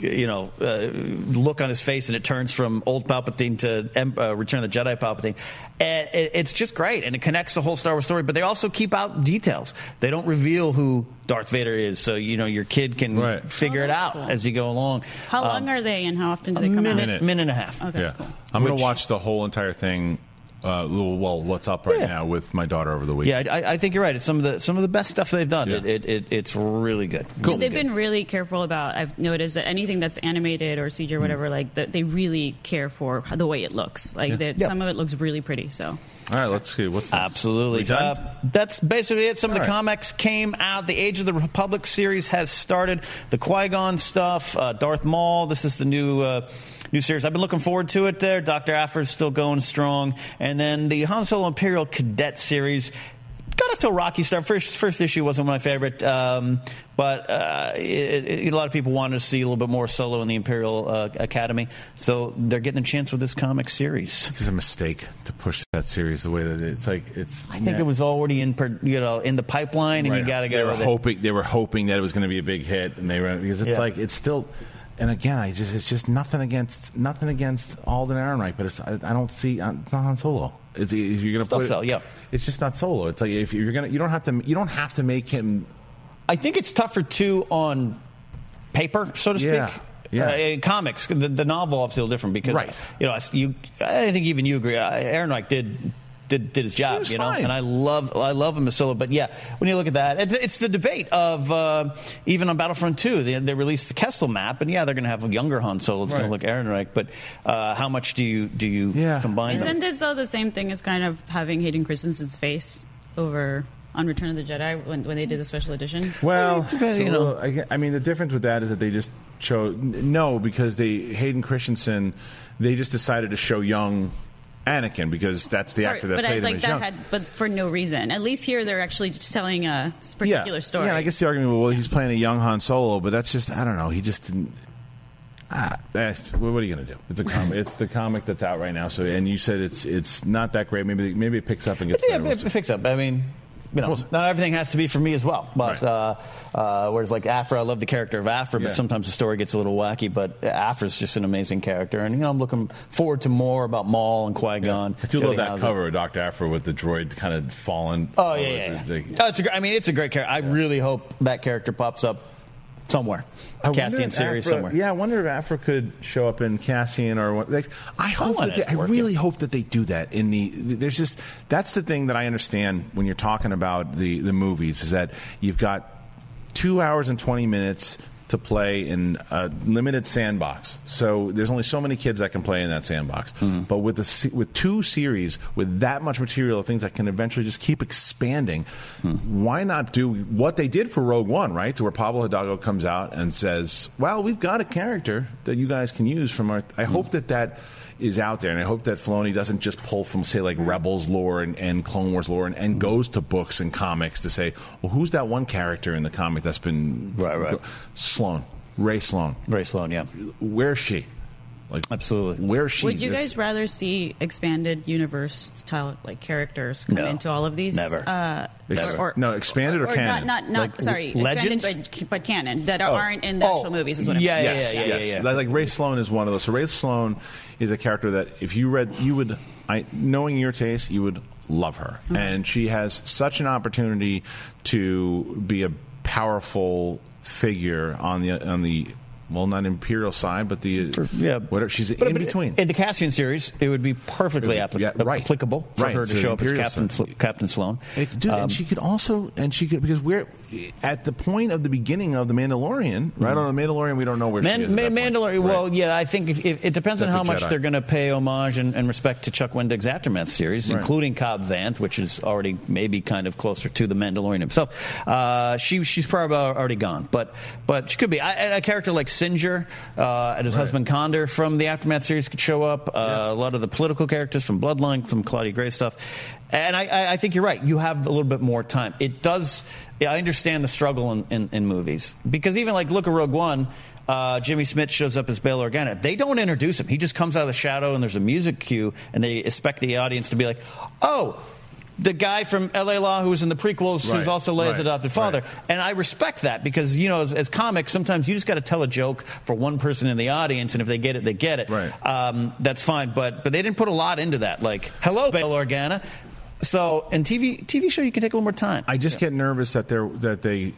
You know, uh, look on his face, and it turns from old Palpatine to uh, Return of the Jedi Palpatine. And it's just great, and it connects the whole Star Wars story. But they also keep out details. They don't reveal who Darth Vader is, so you know your kid can figure Oh, it out as you go along. How Um, long are they, and how often do they come minute, out? minute and a half. Okay, yeah. cool. I'm going to watch the whole entire thing. Uh, well, what's up right Yeah. now with my daughter over the weekend? Yeah, I, I think you're right. It's some of the some of the best stuff they've done. It, it, it, it's really good. Really They've good. been really careful about. I've noticed that anything that's animated or CG or whatever, like that, they really care for the way it looks. Like Yeah. that some of it looks really pretty. So All right, let's see. What's next? Absolutely. Uh, that's basically it. Some of the right. comics came out. The Age of the Republic series has started. The Qui Gon stuff, uh, Darth Maul. This is the new. Uh, New series. I've been looking forward to it. There, Doctor Aphra's still going strong, and then the Han Solo Imperial Cadet series got off to a rocky start. First, first issue wasn't my favorite, um, but uh, it, it, a lot of people wanted to see a little bit more Solo in the Imperial uh, Academy, so they're getting a chance with this comic series. It's a mistake to push that series the way that it- it's like it's. I think it was already in, per- you know, in the pipeline, and you got to They were with it. hoping they were hoping that it was going to be a big hit, and they were because it's Yeah. like it's still. And again, I just it's just nothing against nothing against Alden Ehrenreich, but it's I, I don't see uh, it's not on Solo. It's, if you're Still put it, so, yeah. it's just not Solo. It's like if you're to you don't have to you don't have to make him. I think it's tougher too on paper, so to speak. Yeah. Yeah. Uh, in comics, the, the novel obviously a little different because Right. you know you. I think even you agree. Uh, Ehrenreich did. Did, did his job, you know, fine. and I love I love him as solo. But yeah, when you look at that, it's, it's the debate of uh, even on Battlefront 2, they, they released the Kessel map, and yeah, they're going to have a younger Han Solo. It's going to look Ehrenreich, but uh, how much do you do you Yeah. combine isn't this though the same thing as kind of having Hayden Christensen's face over on Return of the Jedi when, when they did the special edition? Well, It depends, you know. I, I mean, the difference with that is that they just chose no because they Hayden Christensen, they just decided to show young Anakin because that's the For- actor that but I, played him like as that young. had, but for no reason. At least here they're actually telling a particular story. Yeah, I guess the argument, well, he's playing a young Han Solo, but that's just, I don't know. He just didn't. Ah, eh, what are you going to do? It's a comic. it's the comic that's out right now. So, and you said it's it's not that great. Maybe maybe it picks up and gets yeah, better. it picks up. I mean, you know, not everything has to be for me as well. But uh, uh, whereas like Aphra, I love the character of Aphra, Yeah. but sometimes the story gets a little wacky. But Aphra's just an amazing character, and you know, I'm looking forward to more about Maul and Qui Gon. I do love that cover of Doctor Aphra with the droid kind of fallen. Oh yeah, yeah. It's yeah. like- Oh, it's a, I mean, it's a great character. I really hope that character pops up somewhere, I Cassian series Aphra- somewhere. Yeah, I wonder if Aphra could show up in Cassian or what. Like, I hope want that they, I really hope that they do that. In the there's just that's the thing that I understand when you're talking about the the movies is that you've got two hours and twenty minutes to play in a limited sandbox. So there's only so many kids that can play in that sandbox. Mm-hmm. But with the with two series with that much material, of things that can eventually just keep expanding, hmm. why not do what they did for Rogue One, right? To where Pablo Hidalgo comes out and says, "Well, we've got a character that you guys can use from our." I hmm. hope that that is out there, and I hope that Filoni doesn't just pull from, say, like Rebels lore and, and Clone Wars lore, and, and hmm. goes to books and comics to say, well, who's that one character in the comic that's been Right, right. Sloane, Rae Sloane. Rae Sloane, yeah. Where's she? Like, absolutely. Where's she? Would you There's- guys rather see expanded universe style like characters come No. into all of these? Never. Uh, Ex- or, or, no, expanded or, canon? Not, not, not Like, sorry, legends? expanded but, but canon that Oh. aren't in the actual movies is what I'm yes, yes. Like, like Rae Sloane is one of those. So Rae Sloane is a character that if you read, you would, I, knowing your taste, you would love her, Mm-hmm. and she has such an opportunity to be a powerful figure on the on the well, not Imperial side, but the yeah, whatever. She's But- in but between. In the Cassian series, it would be perfectly would- yeah, right. applicable for Right, her to show up as Captain. Captain Sloane. It- dude, Um, and she could also, and she could because we're at the point of the beginning of the Mandalorian, right? On the Mandalorian, we don't know where Man, she is. Ma-. Mandalorian. Well, yeah, I think if, if, it depends on how much Jedi? they're going to pay homage and, and respect to Chuck Wendig's Aftermath series, Right. including Cobb Vanth, which is already maybe kind of closer to the Mandalorian himself. Uh, she she's probably already gone, but but she could be. I, a character like Sinjir uh, and his husband Conder from the Aftermath series could show up. Uh, A lot of the political characters from Bloodline, some Claudia Gray stuff. And I, I, I think you're right. You have a little bit more time. It does. I understand the struggle in, in, in movies because even like look at Rogue One. Uh, Jimmy Smits shows up as Bail Organa. They don't introduce him. He just comes out of the shadow, and there's a music cue, and they expect the audience to be like, "Oh, the guy from L.A. Law who was in the prequels, Right, who's also Leia's right, adopted father." right. And I respect that because you know, as, as comics, sometimes you just got to tell a joke for one person in the audience, and if they get it, they get it. Right. Um, that's fine. But but they didn't put a lot into that. Like, "Hello, Bail Organa." So, in TV TV show, you can take a little more time. I just get nervous that they're that they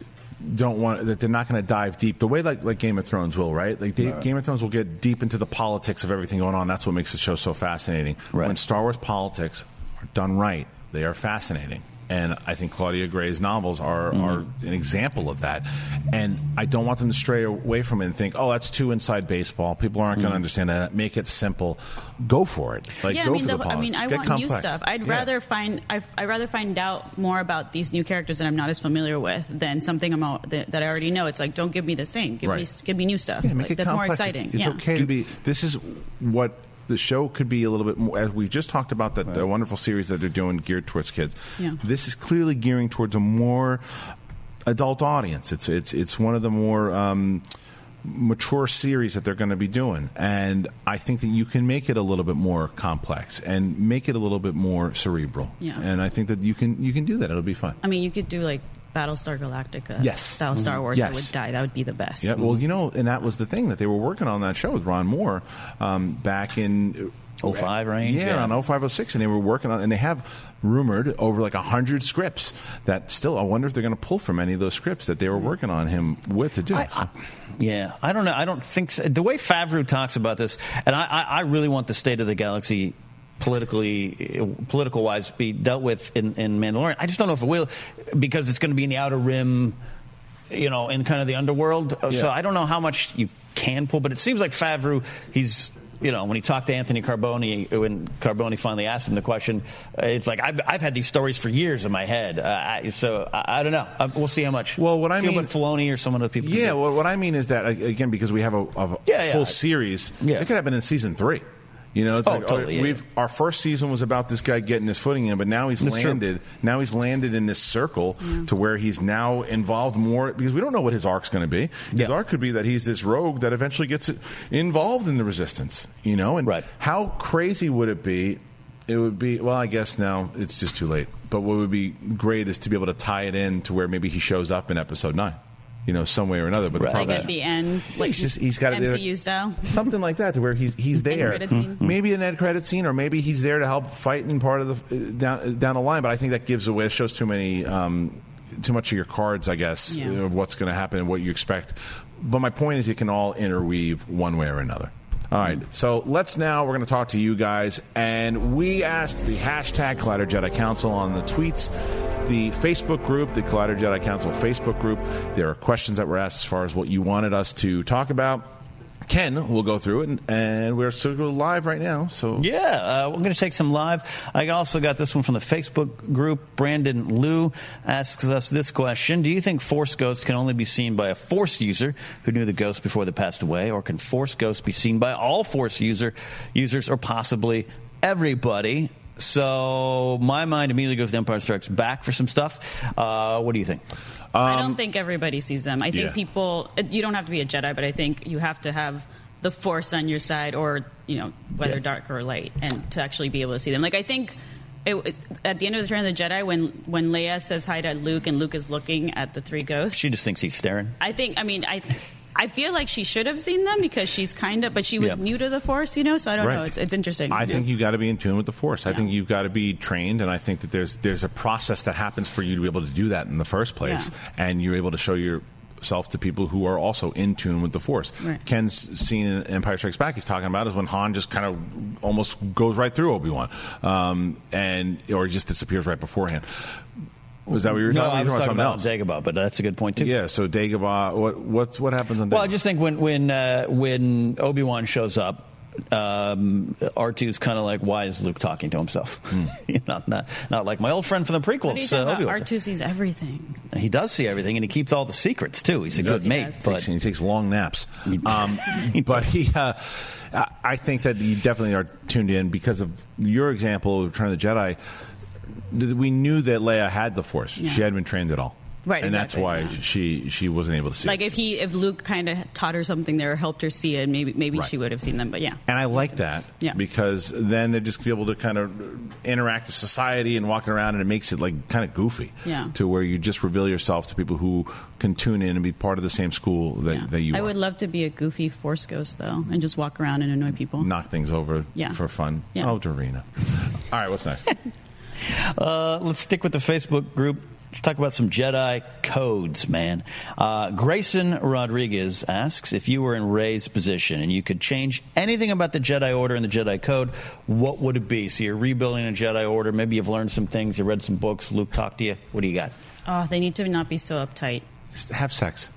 don't want that they're not going to dive deep the way like like Game of Thrones will, right? Like they, Game of Thrones will get deep into the politics of everything going on. That's what makes the show so fascinating. When Star Wars politics are done right, they are fascinating. And I think Claudia Gray's novels are, Mm-hmm. are an example of that. And I don't want them to stray away from it and think, oh, that's too inside baseball. People aren't going to understand that. Make it simple. Go for it. Like, yeah, go I mean, for the, the, I mean, I Get want new stuff. I'd Yeah. rather find I would rather find out more about these new characters that I'm not as familiar with than something I'm al- that, that I already know. It's like don't give me the same. Give me give me new stuff. Yeah, make Like, it that's more exciting. It's, it's yeah. okay to be. This is what the show could be a little bit more. As we just talked about that the wonderful series that they're doing geared towards kids. Yeah. This is clearly gearing towards a more adult audience. It's it's it's one of the more. Um, mature series that they're going to be doing and i think that you can make it a little bit more complex and make it a little bit more cerebral Yeah. and i think that you can you can do that it'll be fun I mean, you could do like Battlestar Galactica Yes. style Star Mhm. Wars. That would die. That would be the best. Yeah, well, you know, and that was the thing that they were working on that show with Ron Moore um, back in 05 range, Yeah, yeah. around 05, 06, and they were working on, and they have rumored over like hundred scripts that still. I wonder if they're going to pull from any of those scripts that they were working on him with to do. So- Yeah, I don't know. I don't think so. the way Favreau talks about this, and I, I, I really want the state of the galaxy politically, political wise, be dealt with in, in Mandalorian. I just don't know if it will because it's going to be in the outer rim, you know, in kind of the underworld. So I don't know how much you can pull, but it seems like Favreau, he's. You know, when he talked to Anthony Carboni, when Carboni finally asked him the question, it's like I've, I've had these stories for years in my head. Uh, I, so I, I don't know. Uh, we'll see how much. Well, what I see mean- what Filoni or some of the people. Yeah, well, what I mean is that again because we have a, a Yeah, yeah. full series, Yeah. it could happen in season three. You know, it's Oh, like totally, yeah, we've our first season was about this guy getting his footing in, but now he's That's true. landed. Now he's landed in this circle to where he's now involved more because we don't know what his arc's going to be. His arc could be that he's this rogue that eventually gets involved in the resistance. You know, and how crazy would it be? It would be well, I guess now it's just too late. But what would be great is to be able to tie it in to where maybe he shows up in episode nine. You know, some way or another. But the Like at the end, like He's just- he's there. MCU style. something like that to where he's he's there. scene. Maybe an end credit scene, or maybe he's there to help fight in part of the uh, down down the line. But I think that gives away shows too many um, too much of your cards, I guess, Yeah. of what's going to happen and what you expect. But my point is, it can all interweave one way or another. All right, so let's now we're going to talk to you guys, and we asked the hashtag Collider Jedi Council on the tweets, the Facebook group, the Collider Jedi Council Facebook group. There are questions that were asked as far as what you wanted us to talk about. Ken will go through it, and, and we're sort of live right now. So Yeah, uh, we're going to take some live. I also got this one from the Facebook group. Brandon Liu asks us this question Do you think Force ghosts can only be seen by a Force user who knew the ghost before they passed away, or can Force ghosts be seen by all Force user users, or possibly everybody? So my mind immediately goes to Empire Strikes Back for some stuff. Uh, what do you think? I don't um, think everybody sees them. I think yeah. people. You don't have to be a Jedi, but I think you have to have the Force on your side, or you know, whether Yeah. dark or light, and to actually be able to see them. Like I think. It, it- at the end of the Return of the Jedi, when when Leia says hi to Luke and Luke is looking at the three ghosts, She just thinks he's staring. I think. I mean, I I feel like she should have seen them because she's kind of, but she was Yeah. new to the Force, you know. So I don't Right. know. It's it's interesting. I think you've got to be in tune with the force. I think you've got to be trained, and I think that there's there's a process that happens for you to be able to do that in the first place, and you're able to show your yourself to people who are also in tune with the Force. Right. Ken's scene in Empire Strikes Back he's talking about is when Han just kind of almost goes right through Obi Wan, um, and or just disappears right beforehand. Was that what you were No, talking I was about? talking about else? Dagobah, but that's a good point too. Yeah. So Dagobah, what what's what happens on Dagobah? Well, I just think when when uh, when Obi Wan shows up, um, R2's kind of like, why is Luke talking to himself? You know, not not like my old friend from the What are prequels, talking uh. R2 sees everything. He does see everything, and he keeps all the secrets too. He's a good does. mate, Yes. but takes, he takes long naps. Um, but he, uh, I- I think that you definitely are tuned in because of your example of Return of the Jedi. We knew that Leia had the Force; Yeah. she hadn't been trained at all, Right, And exactly, that's why yeah. she she wasn't able to see. Like it. if he, if Luke kind of taught her something there, or helped her see it, maybe maybe Right. she would have seen them. But yeah, And I like that Yeah. because then they're just be able to kind of interact with society and walking around, and it makes it like kind of goofy. Yeah. To where you just reveal yourself to people who can tune in and be part of the same school that, that you I are. would love to be a goofy Force ghost though, and just walk around and annoy people. Knock things over Yeah. for fun. Yeah. Oh, Dorina. All right, what's next? Uh, let's stick with the Facebook group. Let's talk about some Jedi codes, man. Uh, Grayson Rodriguez asks if you were in Rey's position and you could change anything about the Jedi Order and the Jedi Code, what would it be? So you're rebuilding a Jedi Order. Maybe you've learned some things. You read some books. Luke talked to you. What do you got? Oh, they need to not be so uptight. Have sex.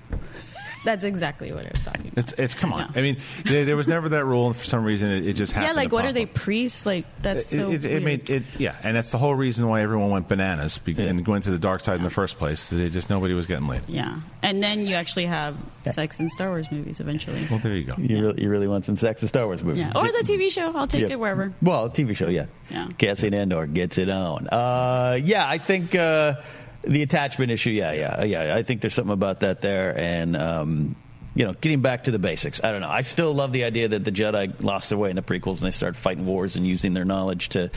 That's exactly what I was talking about. It's it's come on. I mean, there, there was never that rule, and for some reason, it, it just happened. Yeah, like to what pop are they priests? Like that's so. it, it, it weird. made it yeah, and that's the whole reason why everyone went bananas be- and went to the dark side in the first place. They just nobody was getting laid. yeah, and then you actually have sex in Star Wars movies eventually. Well, there you go. You, really, you really want some sex in Star Wars movies? Yeah, or the TV show. I'll take Yeah. it wherever. Well, TV show, yeah. Yeah. Cassian Andor gets it on. Uh, yeah, I think uh, the attachment issue. Yeah, yeah, yeah. I think there's something about that there, and um, you know, getting back to the basics. I don't know. I still love the idea that the Jedi lost their way in the prequels and they started fighting wars and using their knowledge to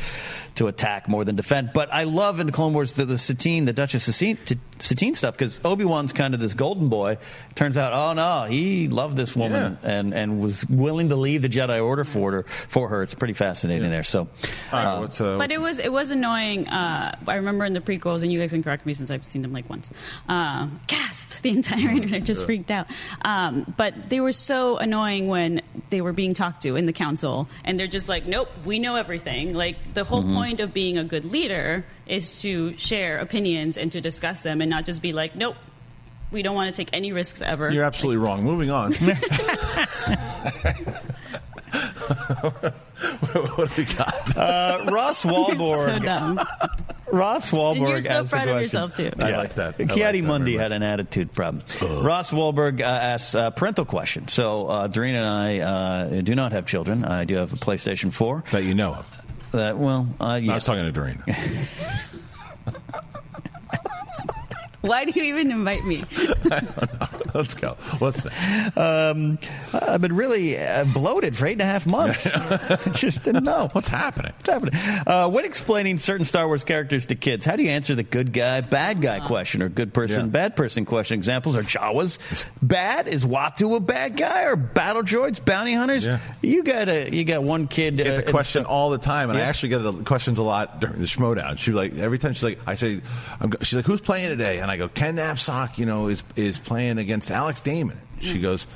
to attack more than defend. But I love in the Clone Wars the, the Satine, the Duchess Satine, Satine stuff because Obi Wan's kind of this golden boy. Turns out, oh no, he loved this woman and and was willing to leave the Jedi Order for her. For her, it's pretty fascinating there. So, uh, what's, uh, But it was it was annoying. Uh, I remember in the prequels, and you guys can correct me since I've seen them like once. Uh, gasp! The entire internet just freaked out. Um, but they were so annoying when they were being talked to in the council, and they're just like, "Nope, we know everything." Like the whole Mm-hmm. point of being a good leader is to share opinions and to discuss them, and not just be like, "Nope, we don't want to take any risks ever." You're absolutely wrong. Moving on. what, what do we got? uh, Ross Wahlborg. so dumb. Ross Wahlberg. And you're so a proud of question. yourself, too. I like that. I like Kiadi that Mundi had an attitude problem. Ross Wahlberg uh, asks a parental question. So, uh, Doreen and I uh, do not have children. I do have a PlayStation 4. That you know of. That, well, uh, I was talking to Doreen. Why do you even invite me? Let's go. What's next? Um, I've been really uh, bloated for eight and a half months. Just didn't know. What's happening? What's happening? Uh, when explaining certain Star Wars characters to kids, how do you answer the good guy, bad guy question or good person, Yeah. bad person question? Examples are Jawas bad? Is Watto a bad guy? Or battle droids, bounty hunters? Yeah. You got a you got one kid. get uh, the in question all the time, and I actually get the questions a lot during the schmoedown. She like every time she's like, I say, I'm, she's like, who's playing today? And I go, Ken Napzok, you know, is is playing against Alex Damon. She hmm. goes,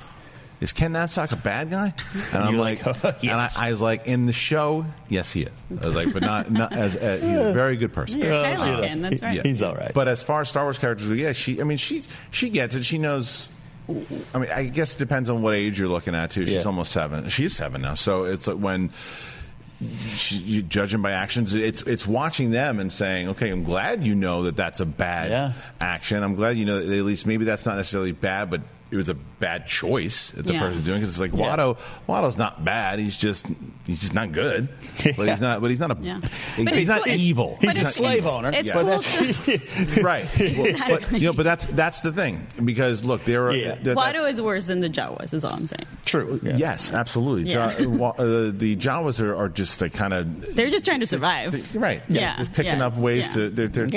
is Ken Napzok a bad guy? And I'm You're like, like, "Oh, and I, I was like, in the show, yes, he is. I was like, but not not as, as he's a very good person. You're Kylo Ken, that's right. He's all right. But as far as Star Wars characters, go, yeah, she. I mean, she she gets it. She knows. I mean, I guess it depends on what age you're looking at too. She's Yeah. almost seven. She's seven now, so it's like when she, you judge them by actions. It's it's watching them and saying, okay, I'm glad you know that that's a bad Yeah. action. I'm glad you know that at least maybe that's not necessarily bad, but it was a bad choice that the Yeah. person's doing because it's like Yeah. Watto. Watto's not bad. He's just he's just not good. But Yeah. he's not. But he's not a. Yeah. he- But he's not cool- evil. but He's a slave it's- owner. It's Yeah. cool But to. right. Well, but, you know, but that's that's the thing because look, there are Yeah. that- that- Watto is worse than the Jawas, is all I'm saying. True. Yeah. Yes, absolutely. Yeah. Ja- uh, the Jawas are, are just like kind of They're just trying to survive. right. Yeah, just picking yeah, up ways yeah. to they're, they're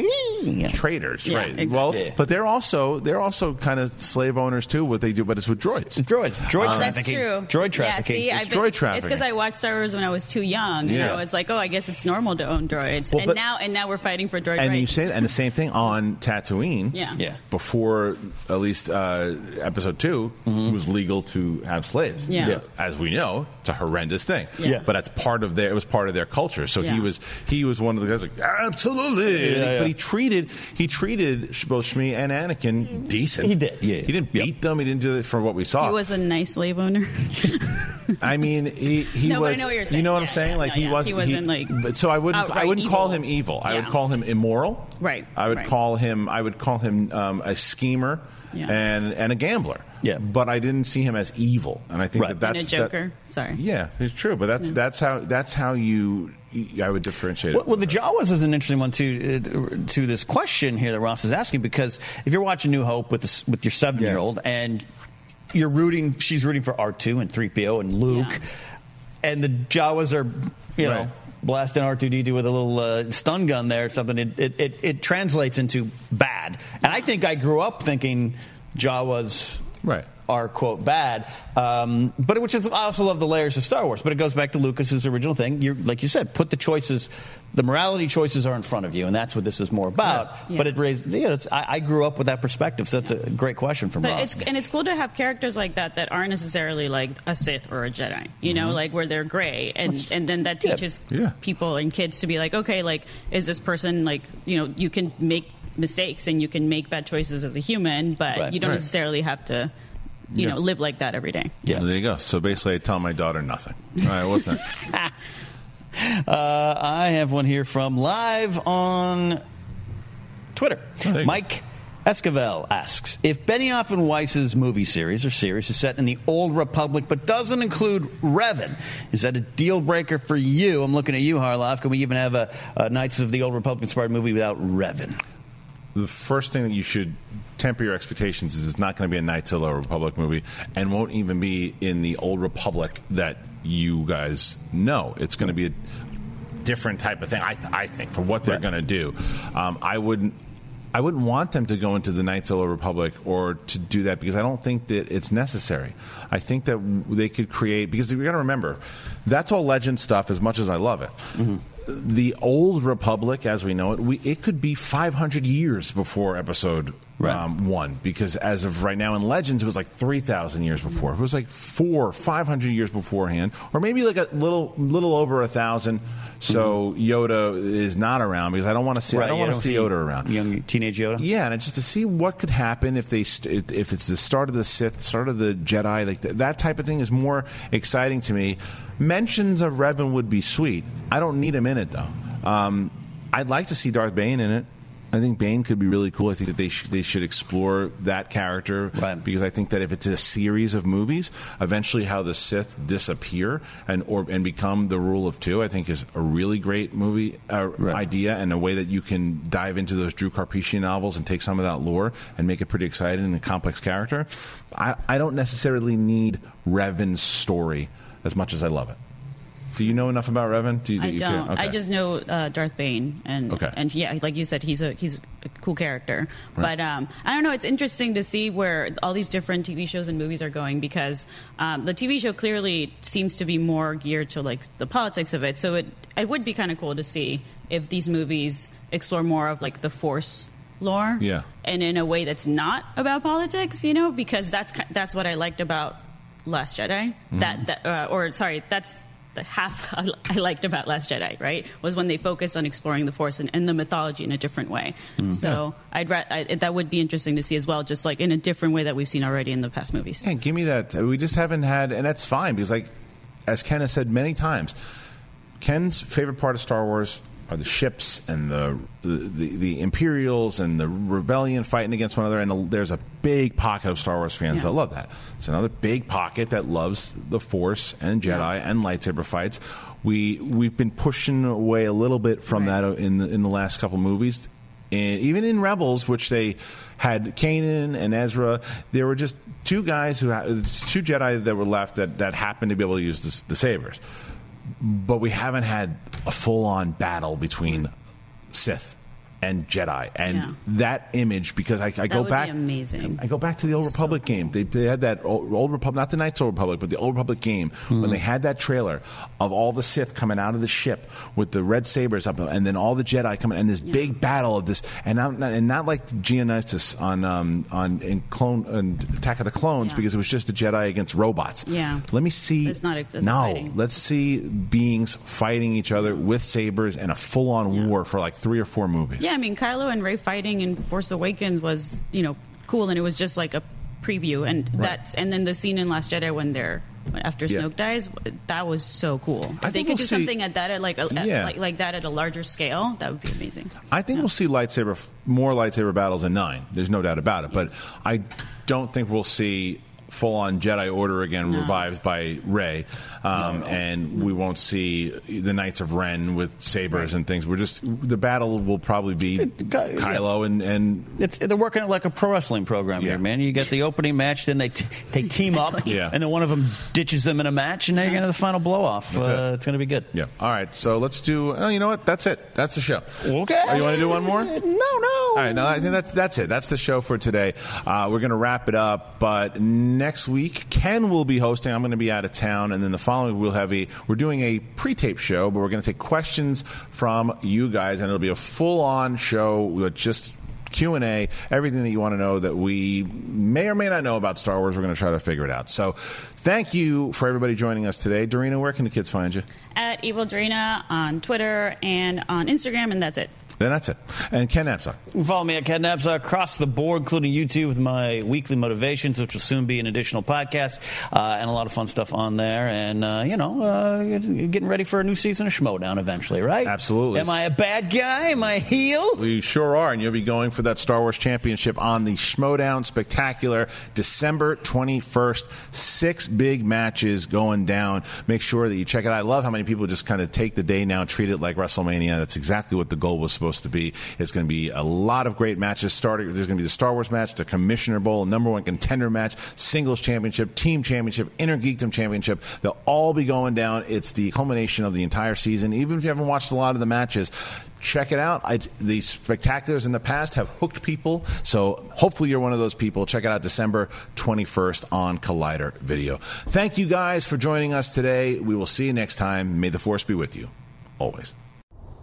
Yeah. traitors, Yeah, right? exactly. Well, Yeah. but they're also they're also kind of slave owners too two what they do, but it's with droids. Droids, droid Um, That's trafficking, true. droid trafficking. Yeah, see, It's I've been- droid trafficking. It's because I watched Star Wars when I was too young, and Yeah. I was like, oh, I guess it's normal to own droids. Well, and but- now, and now we're fighting for droid and you rights. say and the same thing on Tatooine. Yeah. Yeah. Before at least uh, episode 2 it was legal to have slaves. Yeah. Yeah. As we know, it's a horrendous thing. Yeah. But that's part of their. It was part of their culture. So Yeah. he was he was one of the guys like absolutely. Yeah, yeah. But he treated he treated both Shmi and Anakin decent. He did, yeah. He didn't beat them. He didn't do it for what we saw. he was a nice slave owner. I mean, he, he No, but I was. know what you're You know what I'm saying? yeah, like no, he yeah. was. He wasn't, like, But so I wouldn't. I wouldn't call him evil. I would call him immoral. Right, I would right. call him. I would call him um, a schemer Yeah. and and a gambler. Yeah. But I didn't see him as evil, and I think Right. that and that's a that- Joker. Sorry. yeah, it's true. But that's that's how that's how you. I would differentiate Well, it. well, the Jawas is an interesting one to uh, to this question here that Ross is asking because if you're watching New Hope with this, with your seven year old and you're rooting, she's rooting for R two and three PO and Luke, Yeah. and the Jawas are you know blasting R two D two with a little uh, stun gun there or something. It, it it it translates into bad, and I think I grew up thinking Jawas Right. are quote bad. Um, but which is I also love the layers of Star Wars. But it goes back to Lucas's original thing. You're like you said, put the choices, the morality choices are in front of you, and that's what this is more about. Yeah. But it raised. You know, it's, I, I grew up with that perspective, so that's a great question from But Ross. it's and it's cool to have characters like that that aren't necessarily like a Sith or a Jedi, you know, like where they're gray, and and then that teaches Yeah. people and kids to be like, okay, like is this person like you know you can make mistakes and you can make bad choices as a human, but Right. you don't Right. necessarily have to, you Yeah. know, live like that every day. Yeah. So there you go. So basically, I tell my daughter nothing. All right, what's that? Uh, I have one here from live on Twitter. there you Mike Esquivel asks If Benioff and Weiss's movie series or series is set in the Old Republic but doesn't include Revan, is that a deal breaker for you? I'm looking at you, Harloff. Can we even have a, a Knights of the Old Republic inspired movie without Revan? The first thing that you should temper your expectations is it's not going to be a Knights of the Republic movie and won't even be in the old Republic that you guys know. It's going to be a different type of thing, I, I think, for what they're Right. going to do. Um, I wouldn't. I wouldn't want them to go into the Knights of the Republic or to do that because I don't think that it's necessary. I think that they could create because we got to remember that's all legend stuff. As much as I love it, the old Republic, as we know it, we, it could be 500 years before Episode Right. um, one because as of right now in Legends, it was like 3,000 years before. It was like four, 500 years beforehand, or maybe like a little, little over a thousand. So Yoda is not around because I don't want to see. I don't want to see Yoda around. Young teenage Yoda? Yeah, and just to see what could happen if they st- if it's the start of the Sith, start of the Jedi, like th- that type of thing is more exciting to me. Mentions of Revan would be sweet. I don't need him in it though. Um, I'd like to see Darth Bane in it. I think Bane could be really cool. I think that they sh- they should explore that character Right. because I think that if it's a series of movies, eventually how the Sith disappear and or and become the rule of two, I think is a really great movie uh, Right. idea and a way that you can dive into those Drew Karpyshyn novels and take some of that lore and make it pretty exciting and a complex character. I, I don't necessarily need Revan's story as much as I love it. Do you know enough about Revan? Do you, I you don't. care? I just know uh, Darth Bane, and Okay. and yeah, like you said, he's a he's a cool character. But um, I don't know. It's interesting to see where all these different TV shows and movies are going because um, the TV show clearly seems to be more geared to like the politics of it. So it it would be kind of cool to see if these movies explore more of like the Force lore, Yeah. and in a way that's not about politics, you know, because that's that's what I liked about Last Jedi. That that uh, or sorry, that's the half I liked about Last Jedi. Right, was when they focused on exploring the Force and, and the mythology in a different way. Mm-hmm. So I'd ra- I, that would be interesting to see as well, just like in a different way that we've seen already in the past movies. Yeah, give me that. We just haven't had, and that's fine because, like, as Ken has said many times, Ken's favorite part of Star Wars are the ships and the the, the Imperials and the rebellion fighting against one another. And there's a big pocket of Star Wars fans Yeah. that love that. It's another big pocket that loves the Force and Jedi and lightsaber fights. We we've been pushing away a little bit from Right. that in the, in the last couple movies. And even in Rebels, which they had Kanan and Ezra, there were just two guys who ha- two Jedi that were left that, that happened to be able to use the, the sabers. But we haven't had a full on battle between Sith and Jedi, and Yeah. that image because I, I That go would back. be amazing. I go back to the Old Republic game. They, they had that old, old Republic, not the Knights Old Republic, but the Old Republic game when they had that trailer of all the Sith coming out of the ship with the red sabers up, and then all the Jedi coming, and this big battle of this, and not, not- and not like Geonosis on um, on in clone and Attack of the Clones because it was just the Jedi against robots. Yeah. Let me see. It's not it's no, exciting. let's see beings fighting each other with sabers and a full on war for like three or four movies. Yeah, I mean, Kylo and Rey fighting in Force Awakens was, you know, cool, and it was just like a preview, and that's and then the scene in Last Jedi when they're after Yeah. Snoke dies, that was so cool. If I they could we'll do see- something at that, at like, a, at Yeah. like like that at a larger scale, that would be amazing. I think we'll see lightsaber more lightsaber battles in nine. There's no doubt about it. But I don't think we'll see full on Jedi Order again revived by Rey, um, and we won't see the Knights of Ren with sabers and things. We're just the battle will probably be Kylo and and It's, they're working it like a pro wrestling program here, man. You get the opening match, then they t- they team up, Yeah. and then one of them ditches them in a match, and now you're going to the final blow off. Uh, it. it's going to be good. yeah. All right, so let's do. Oh, you know what? That's it. That's the show. Okay. Oh, you want to do one more? No, no. All right, no, I think that's that's it. That's the show for today. Uh, we're going to wrap it up, but next week Ken will be hosting. I'm going to be out of town, and then the following we'll have a we're doing a pre-tape show, but we're going to take questions from you guys, and it'll be a full-on show with just. Q and A, everything that you want to know that we may or may not know about Star Wars, we're going to try to figure it out. So, thank you for everybody joining us today. Dorina, where can the kids find you? At Evil Dorina on Twitter and on Instagram, and that's it. Then that's it. And Ken can follow me at Ken Napzok across the board, including YouTube with my weekly motivations, which will soon be an additional podcast, uh, and a lot of fun stuff on there. And, uh, you know, uh, getting ready for a new season of Schmoedown eventually, right? Absolutely. Am I a bad guy? Am I a heel? We sure are, and you'll be going for that Star Wars Championship on the Schmoedown Spectacular, December 21st. Six big matches going down. Make sure that you check it out. I love how many people just kind of take the day now, treat it like WrestleMania. That's exactly what the goal was supposed to be. It's going to be a lot of great matches. Starting, there's going to be the Star Wars match, the Commissioner Bowl, number one contender match, singles championship, team championship, inner geekdom championship. They'll all be going down. It's the culmination of the entire season. Even if you haven't watched a lot of the matches, check it out. I, the spectaculars in the past have hooked people, so hopefully you're one of those people. Check it out December 21st on Collider Video. Thank you guys for joining us today. We will see you next time. May the force be with you, always.